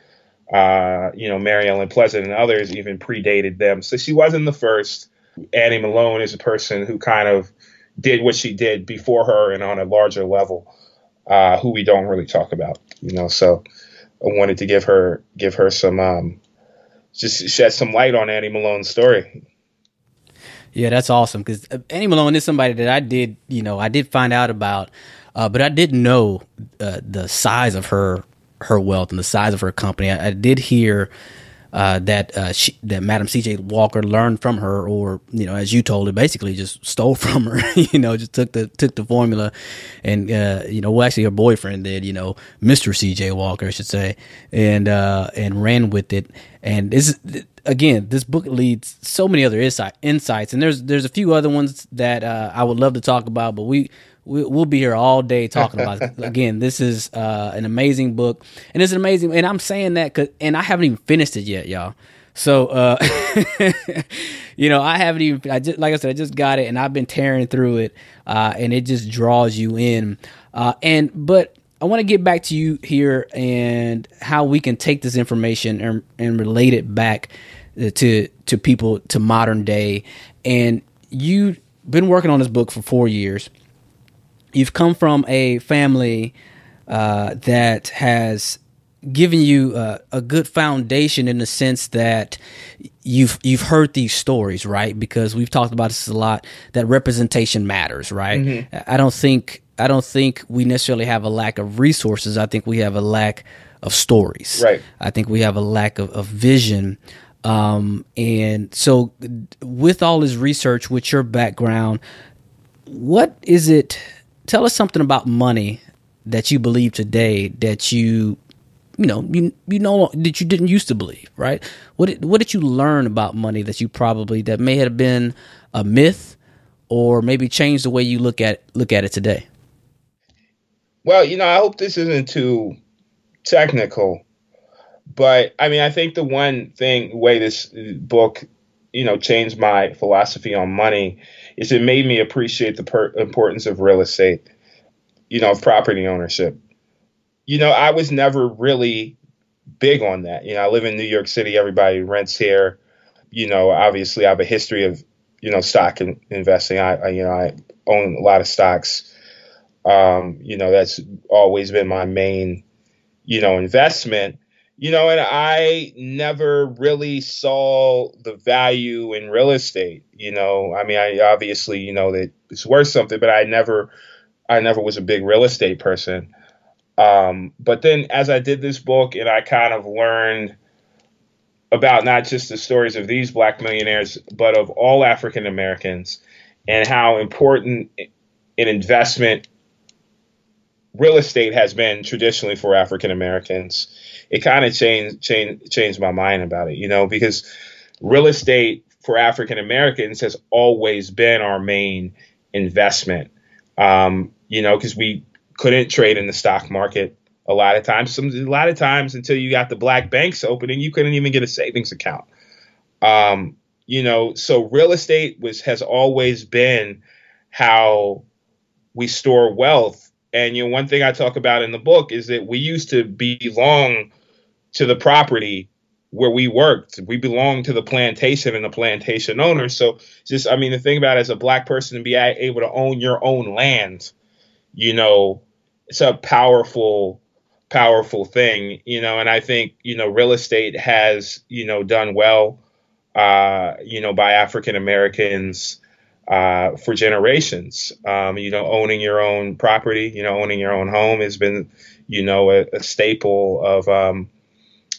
uh, you know, Mary Ellen Pleasant and others even predated them. So she wasn't the first. Annie Malone is a person who kind of did what she did before her and on a larger level, uh, who we don't really talk about, you know. So wanted to give her give her some um, just shed some light on Annie Malone's story. Yeah, that's awesome because uh, Annie Malone is somebody that I did, you know, I did find out about, uh, but I didn't know uh, the size of her her wealth and the size of her company. I, I did hear uh, that uh, she, that Madam C.J. Walker learned from her, or you know, as you told it, basically just stole from her. you know, just took the took the formula, and uh, you know, well, actually, her boyfriend did. You know, Mister C.J. Walker, I should say, and uh, and ran with it. And this again, this book leads so many other insight, insights, and there's there's a few other ones that uh, I would love to talk about, but we we, will be here all day talking about it. Again, this is uh, an amazing book, and it's an amazing. And I'm saying that because, and I haven't even finished it yet, y'all. So, uh, you know, I haven't even. I just like I said, I just got it, and I've been tearing through it, uh, and it just draws you in. Uh, and but I want to get back to you here and how we can take this information and, and relate it back uh, to to people to modern day. And you've been working on this book for four years you've come from a family uh, that has given you uh, a good foundation in the sense that you've you've heard these stories, right? Because we've talked about this a lot. That representation matters, right? Mm-hmm. I don't think I don't think we necessarily have a lack of resources. I think we have a lack of stories. Right. I think we have a lack of, of vision. Um, and so, with all this research, with your background, what is it tell us something about money that you believe today that you you know you you know that you didn't used to believe right? What did, what did you learn about money that you probably that may have been a myth or maybe changed the way you look at look at it today? Well you know i hope this isn't too technical but i mean i think the one thing way this book you know changed my philosophy on money is it made me appreciate the per- importance of real estate, you know, of property ownership. You know, I was never really big on that. You know, I live in New York City. Everybody rents here. You know, obviously, I have a history of you know stock in, investing. I, I, you know I own a lot of stocks. Um, you know, that's always been my main you know investment you know, and I never really saw the value in real estate. You know, I mean, I obviously, you know, that it's worth something, but I never, I never was a big real estate person. Um, but then as I did this book and I kind of learned about not just the stories of these black millionaires, but of all African Americans and how important an investment real estate has been traditionally for African Americans it kind of changed changed changed my mind about it, you know, because real estate for African Americans has always been our main investment. Um, you know, because we couldn't trade in the stock market a lot of times. Some a lot of times until you got the black banks opening, you couldn't even get a savings account. Um, you know, so real estate was has always been how we store wealth. And you know, one thing I talk about in the book is that we used to belong to the property where we worked. We belonged to the plantation and the plantation owner. So just, I mean, the thing about it, as a black person to be able to own your own land, you know, it's a powerful, powerful thing, you know, and I think, you know, real estate has, you know, done well, uh, you know, by African Americans, uh, for generations. Um, you know, owning your own property, you know, owning your own home has been, you know, a, a staple of, um,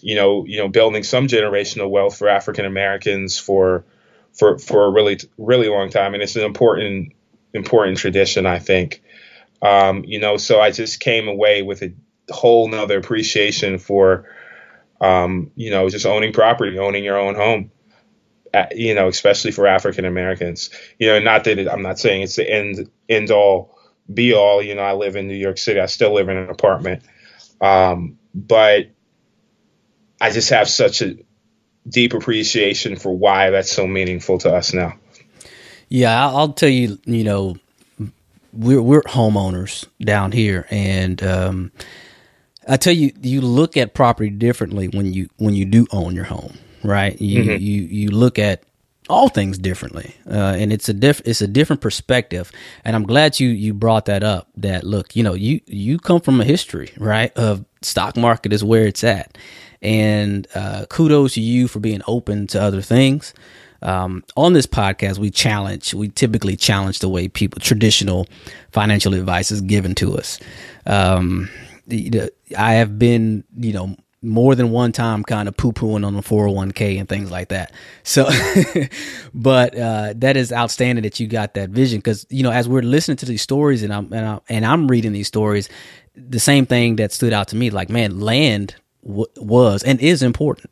you know, you know, building some generational wealth for African Americans for for for a really really long time, and it's an important important tradition, I think. Um, you know, so I just came away with a whole nother appreciation for, um, you know, just owning property, owning your own home. You know, especially for African Americans. You know, not that it, I'm not saying it's the end end all be all. You know, I live in New York City. I still live in an apartment, um, but I just have such a deep appreciation for why that's so meaningful to us now. Yeah, I'll tell you. You know, we're we're homeowners down here, and um, I tell you, you look at property differently when you when you do own your home, right? You mm-hmm. you you look at all things differently, uh, and it's a diff it's a different perspective. And I'm glad you you brought that up. That look, you know, you you come from a history, right? Of stock market is where it's at, and uh, kudos to you for being open to other things. Um, on this podcast, we challenge, we typically challenge the way people, traditional financial advice is given to us. Um, I have been, you know, more than one time kind of poo pooing on the 401k and things like that. So, but uh, that is outstanding that you got that vision because, you know, as we're listening to these stories and I'm, and, I, and I'm reading these stories, the same thing that stood out to me like, man, land w- was and is important,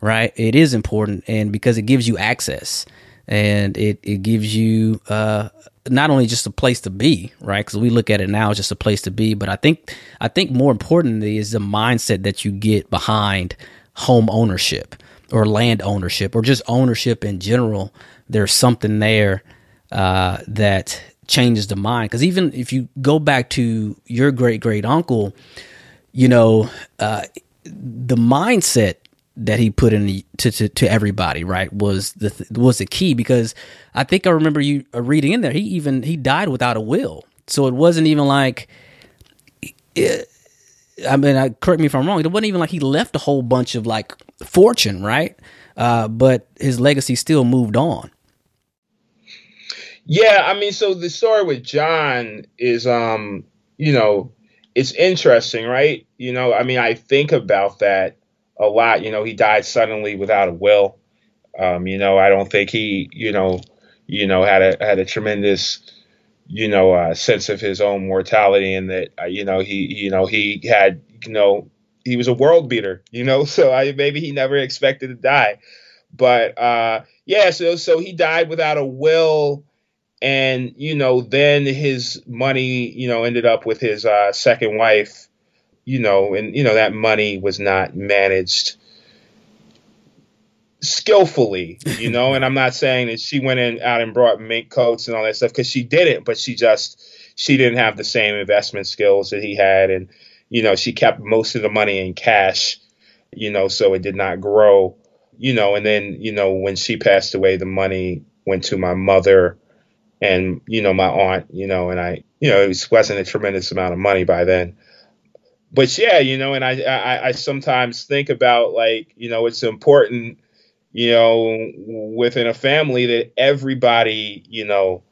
right? It is important. And because it gives you access and it, it gives you uh, not only just a place to be, right? Because we look at it now as just a place to be, but I think I think more importantly is the mindset that you get behind home ownership or land ownership or just ownership in general. There's something there uh, that changes the mind. Because even if you go back to your great great uncle, you know, uh, the mindset that he put in the, to, to, to everybody, right, was the was the key because I think I remember you uh, reading in there. He even he died without a will, so it wasn't even like. It, I mean, I, correct me if I'm wrong. It wasn't even like he left a whole bunch of like fortune, right? Uh, but his legacy still moved on. Yeah, I mean, so the story with John is, um, you know, it's interesting, right? You know, I mean, I think about that a lot. You know, he died suddenly without a will. Um, you know, I don't think he, you know, you know, had a had a tremendous, you know, uh, sense of his own mortality, and that uh, you know he, you know, he had, you know, he was a world beater. You know, so I maybe he never expected to die, but uh, yeah, so so he died without a will. And you know, then his money, you know, ended up with his uh, second wife, you know, and you know that money was not managed skillfully, you know, and I'm not saying that she went in out and brought mink coats and all that stuff because she didn't, but she just she didn't have the same investment skills that he had. And you know, she kept most of the money in cash, you know, so it did not grow, you know, and then, you know, when she passed away, the money went to my mother and, you know, my aunt, you know, and I, you know, it wasn't a tremendous amount of money by then but yeah, you know, and I, I, I sometimes think about like, you know, it's important, you know, within a family that everybody, you know,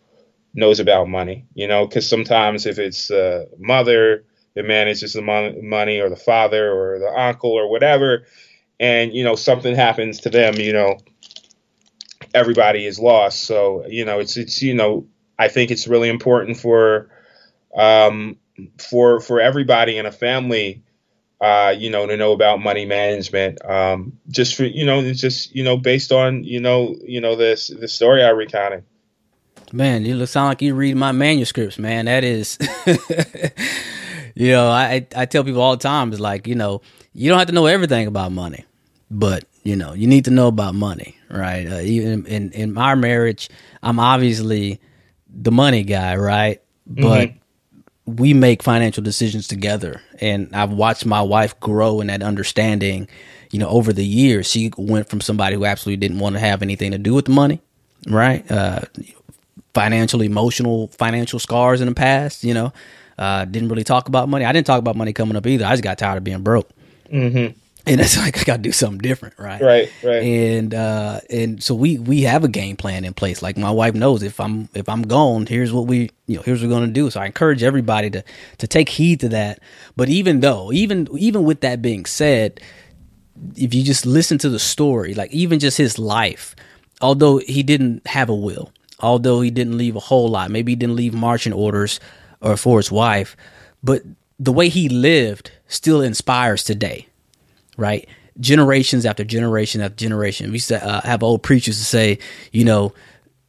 knows about money, you know, because sometimes if it's the mother that manages the mon- money or the father or the uncle or whatever, and, you know, something happens to them, you know, everybody is lost. So, you know, it's, it's, you know, I think it's really important for, um, for for everybody in a family, uh, you know, to know about money management. Um, just for you know, it's just you know, based on you know, you know, this the story I recounted. Man, you look sound like you read my manuscripts, man. That is, you know, I I tell people all the time is like, you know, you don't have to know everything about money, but you know, you need to know about money, right? Uh, even in in our marriage, I'm obviously the money guy, right? But mm-hmm we make financial decisions together and I've watched my wife grow in that understanding, you know, over the years. She went from somebody who absolutely didn't want to have anything to do with the money, right? Uh, financial, emotional, financial scars in the past, you know, uh, didn't really talk about money. I didn't talk about money coming up either. I just got tired of being broke. Mm-hmm and it's like I got to do something different, right? Right, right. And uh, and so we we have a game plan in place. Like my wife knows if I'm if I'm gone, here's what we you know here's what we're gonna do. So I encourage everybody to to take heed to that. But even though even even with that being said, if you just listen to the story, like even just his life, although he didn't have a will, although he didn't leave a whole lot. Maybe he didn't leave marching orders or for his wife, but the way he lived still inspires today, right? Generations after generation after generation. We used to uh, have old preachers to say, you know,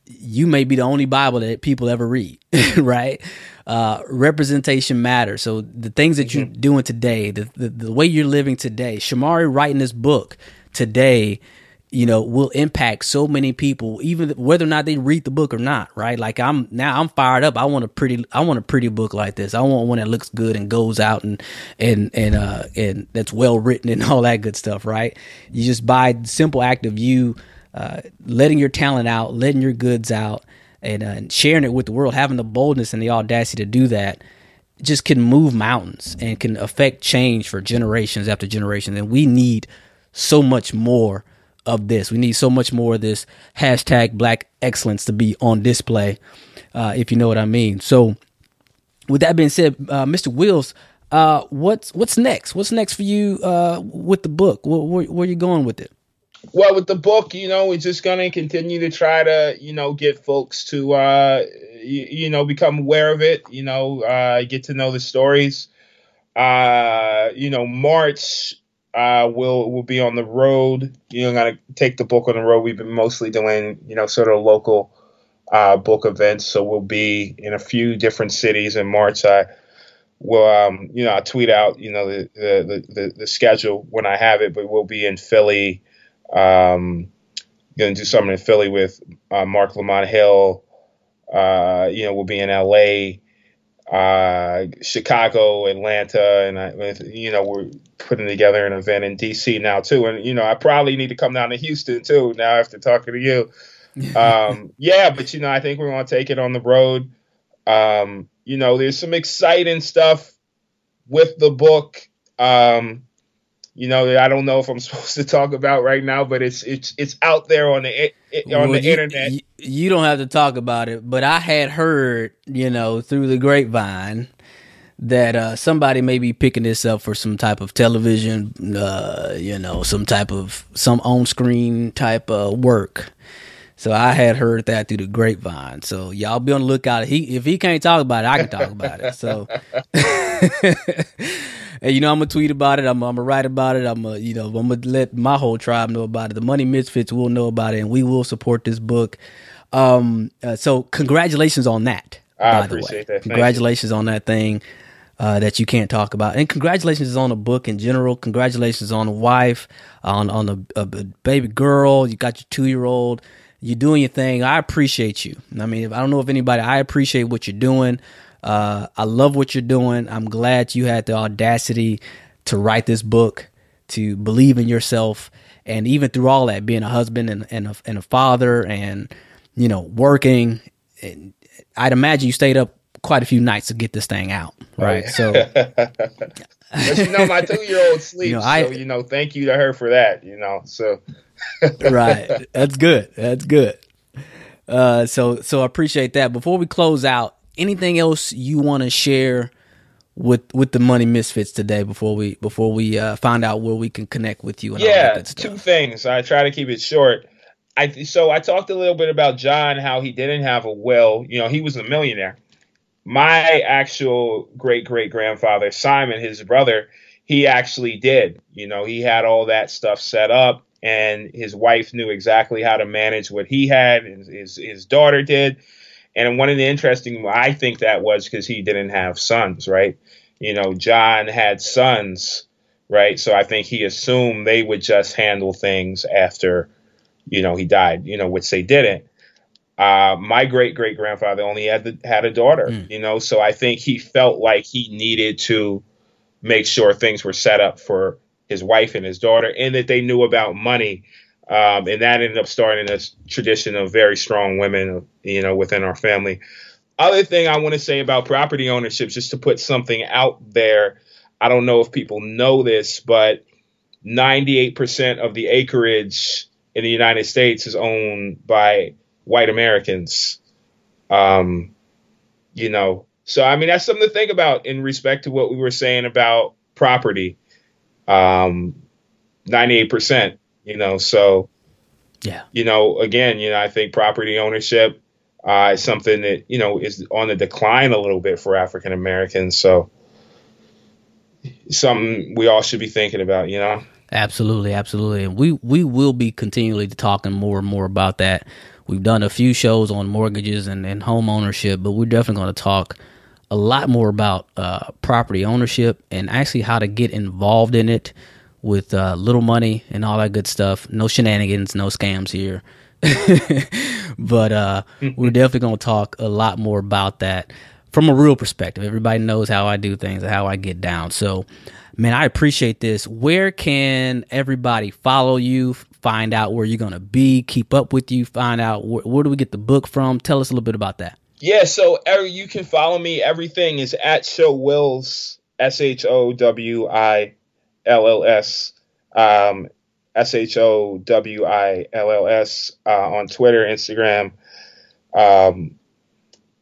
you may be the only Bible that people ever read, right? Uh, representation matters. So the things that you're mm-hmm. doing today, the, the, the way you're living today, Shomari writing this book today, you know, will impact so many people, even whether or not they read the book or not, right? Like I'm now I'm fired up. I want a pretty I want a pretty book like this. I want one that looks good and goes out and and and uh and that's well written and all that good stuff, right? You just buy simple act of you uh, letting your talent out, letting your goods out, and, uh, and sharing it with the world, having the boldness and the audacity to do that, just can move mountains and can affect change for generations after generations. And we need so much more of this. We need so much more of this hashtag Black Excellence to be on display, uh, if you know what I mean. So, with that being said, uh, Mr. Wills, uh, what's what's next? What's next for you uh, with the book? Where, where, where are you going with it? Well, with the book, you know, we're just going to continue to try to, you know, get folks to, uh, you, you know, become aware of it, you know, uh, get to know the stories. You know, March, uh, we'll, we'll be on the road. You know, to take the book on the road. We've been mostly doing, you know, sort of local, uh, book events. So we'll be in a few different cities in March. I will, um, you know, I tweet out, you know, the, the, the, the schedule when I have it, but we'll be in Philly, um, to do something in Philly with uh, Marc Lamont Hill. Uh, you know, we'll be in LA, uh, Chicago, Atlanta, and I, you know, we're putting together an event in DC now too. And you know, I probably need to come down to Houston too now after talking to you. Um, yeah, but you know, I think we're going to take it on the road. Um, you know, there's some exciting stuff with the book. Um, you know I don't know if I'm supposed to talk about right now, but it's it's it's out there on the on well, the you, internet. You don't have to talk about it, but I had heard, you know, through the grapevine that uh, somebody may be picking this up for some type of television, uh, you know, some type of some on screen type of work. So I had heard that through the grapevine. So y'all be on the lookout. He if he can't talk about it, I can talk about it. So and you know I'm gonna tweet about it. I'm, I'm gonna write about it. I'm gonna you know I'm gonna let my whole tribe know about it. The Money Misfits will know about it, and we will support this book. Um, uh, so congratulations on that. I appreciate that. Congratulations on that thing. Uh, that you can't talk about. And congratulations on the book in general. Congratulations on the wife, on on a, a baby girl. You got your two year old. You're doing your thing. I appreciate you. I mean, I don't know if anybody. I appreciate what you're doing. Uh, I love what you're doing. I'm glad you had the audacity to write this book, to believe in yourself, and even through all that, being a husband and, and, a, and a father, and you know, working. And I'd imagine you stayed up quite a few nights to get this thing out, right? right. So, but you know, my two year old sleeps, you know, I, so you know, thank you to her for that. You know, so right, that's good. That's good. Uh, so so I appreciate that. Before we close out, anything else you want to share with with the money misfits today before we before we uh, find out where we can connect with you? yeah, two things. I try to keep it short. I so I talked a little bit about John, how he didn't have a will. You know, he was a millionaire. My actual great great grandfather Simon, his brother, he actually did. You know, he had all that stuff set up, and his wife knew exactly how to manage what he had, and his his daughter did and one of the interesting, I think that was because he didn't have sons, right? You know, John had sons, right? So I think he assumed they would just handle things after, you know, he died, you know, which they didn't. Uh, my great great grandfather only had the, had a daughter, mm. you know, so I think he felt like he needed to make sure things were set up for his wife and his daughter, and that they knew about money um, and that ended up starting a tradition of very strong women, you know, within our family. Other thing I want to say about property ownership, just to put something out there. I don't know if people know this, but 98% of the acreage in the United States is owned by white Americans. Um, you know, so I mean that's something to think about in respect to what we were saying about property. Um, 98% you know, so yeah, you know, again, you know, I think property ownership uh, is something that you know is on the decline a little bit for African Americans. So something we all should be thinking about, you know. Absolutely, absolutely, and we we will be continually talking more and more about that. We've done a few shows on mortgages and, and home ownership, but we're definitely going to talk a lot more about uh, property ownership and actually how to get involved in it with uh, little money and all that good stuff. No shenanigans, no scams here. but uh, we're definitely going to talk a lot more about that from a real perspective. Everybody knows how I do things how I get down. So, man, I appreciate this. Where can everybody follow you, find out where you're going to be, keep up with you, find out where, where do we get the book from? Tell us a little bit about that. Yeah, so you can follow me. Everything is at Show Wills, S H O W I L L S, um, S H O W I L L S uh, on Twitter, Instagram. Um,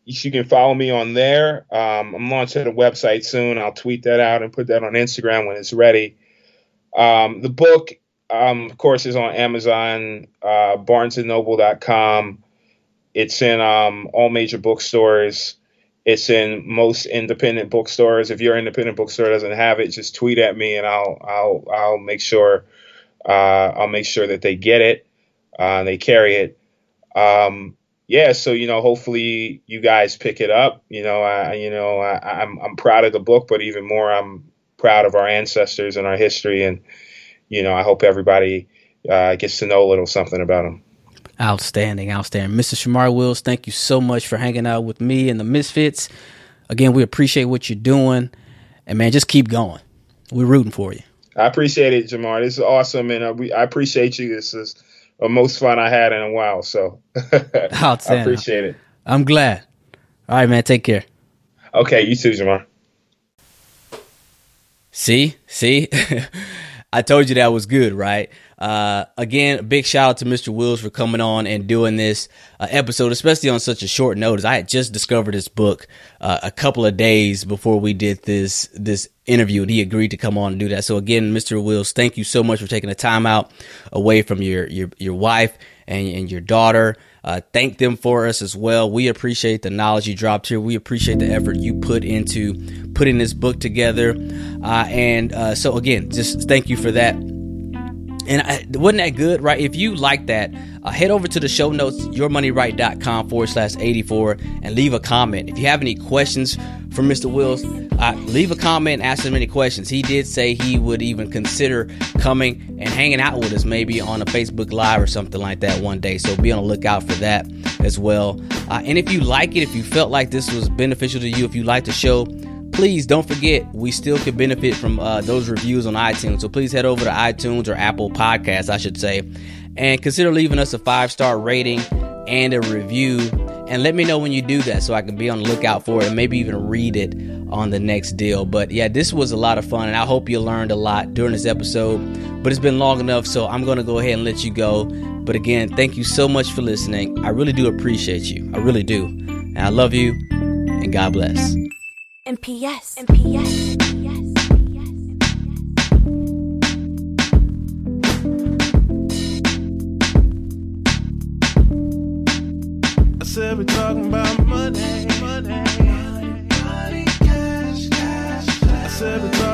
you can follow me on there. Um, I'm launching a website soon. I'll tweet that out and put that on Instagram when it's ready. Um, the book, um, of course, is on Amazon, uh, BarnesandNoble.com. It's in um, all major bookstores. It's in most independent bookstores. If your independent bookstore doesn't have it, just tweet at me and I'll I'll I'll make sure uh, I'll make sure that they get it. Uh, they carry it. Um, yeah, so you know, hopefully you guys pick it up. You know, I you know I, I'm I'm proud of the book, but even more, I'm proud of our ancestors and our history, and you know, I hope everybody uh, gets to know a little something about them. Outstanding, outstanding. Mr. Shomari Wills, thank you so much for hanging out with me and the Misfits. Again, we appreciate what you're doing. And man, just keep going. We're rooting for you. I appreciate it, Jamar. This is awesome. And uh, we, I appreciate you. This is the most fun I had in a while. So I appreciate it. I'm glad. All right, man. Take care. Okay. You too, Jamar. See? See? I told you that was good, right? Uh, again, big shout out to Mr. Wills for coming on and doing this uh, episode, especially on such a short notice. I had just discovered this book uh, a couple of days before we did this this interview, and he agreed to come on and do that. So again, Mr. Wills, thank you so much for taking the time out away from your your your wife and, and your daughter. Uh, thank them for us as well. We appreciate the knowledge you dropped here. We appreciate the effort you put into putting this book together. Uh, and uh, so, again, just thank you for that. And I, wasn't that good, right? If you like that, uh, head over to the show notes, yourmoneyright.com forward slash 84, and leave a comment. If you have any questions for Mr. Wills, uh, leave a comment, ask him any questions. He did say he would even consider coming and hanging out with us, maybe on a Facebook Live or something like that one day. So be on the lookout for that as well. Uh, and if you like it, if you felt like this was beneficial to you, if you like the show, please don't forget we still can benefit from uh, those reviews on iTunes. So please head over to iTunes or Apple Podcasts, I should say, and consider leaving us a five star rating and a review. And let me know when you do that so I can be on the lookout for it and maybe even read it on the next deal. But yeah, this was a lot of fun and I hope you learned a lot during this episode. But it's been long enough, so I'm going to go ahead and let you go. But again, thank you so much for listening. I really do appreciate you. I really do. And I love you. And God bless. MPS. MPS. Said we're talking about money. money, money, money cash, cash, cash. I said we're talking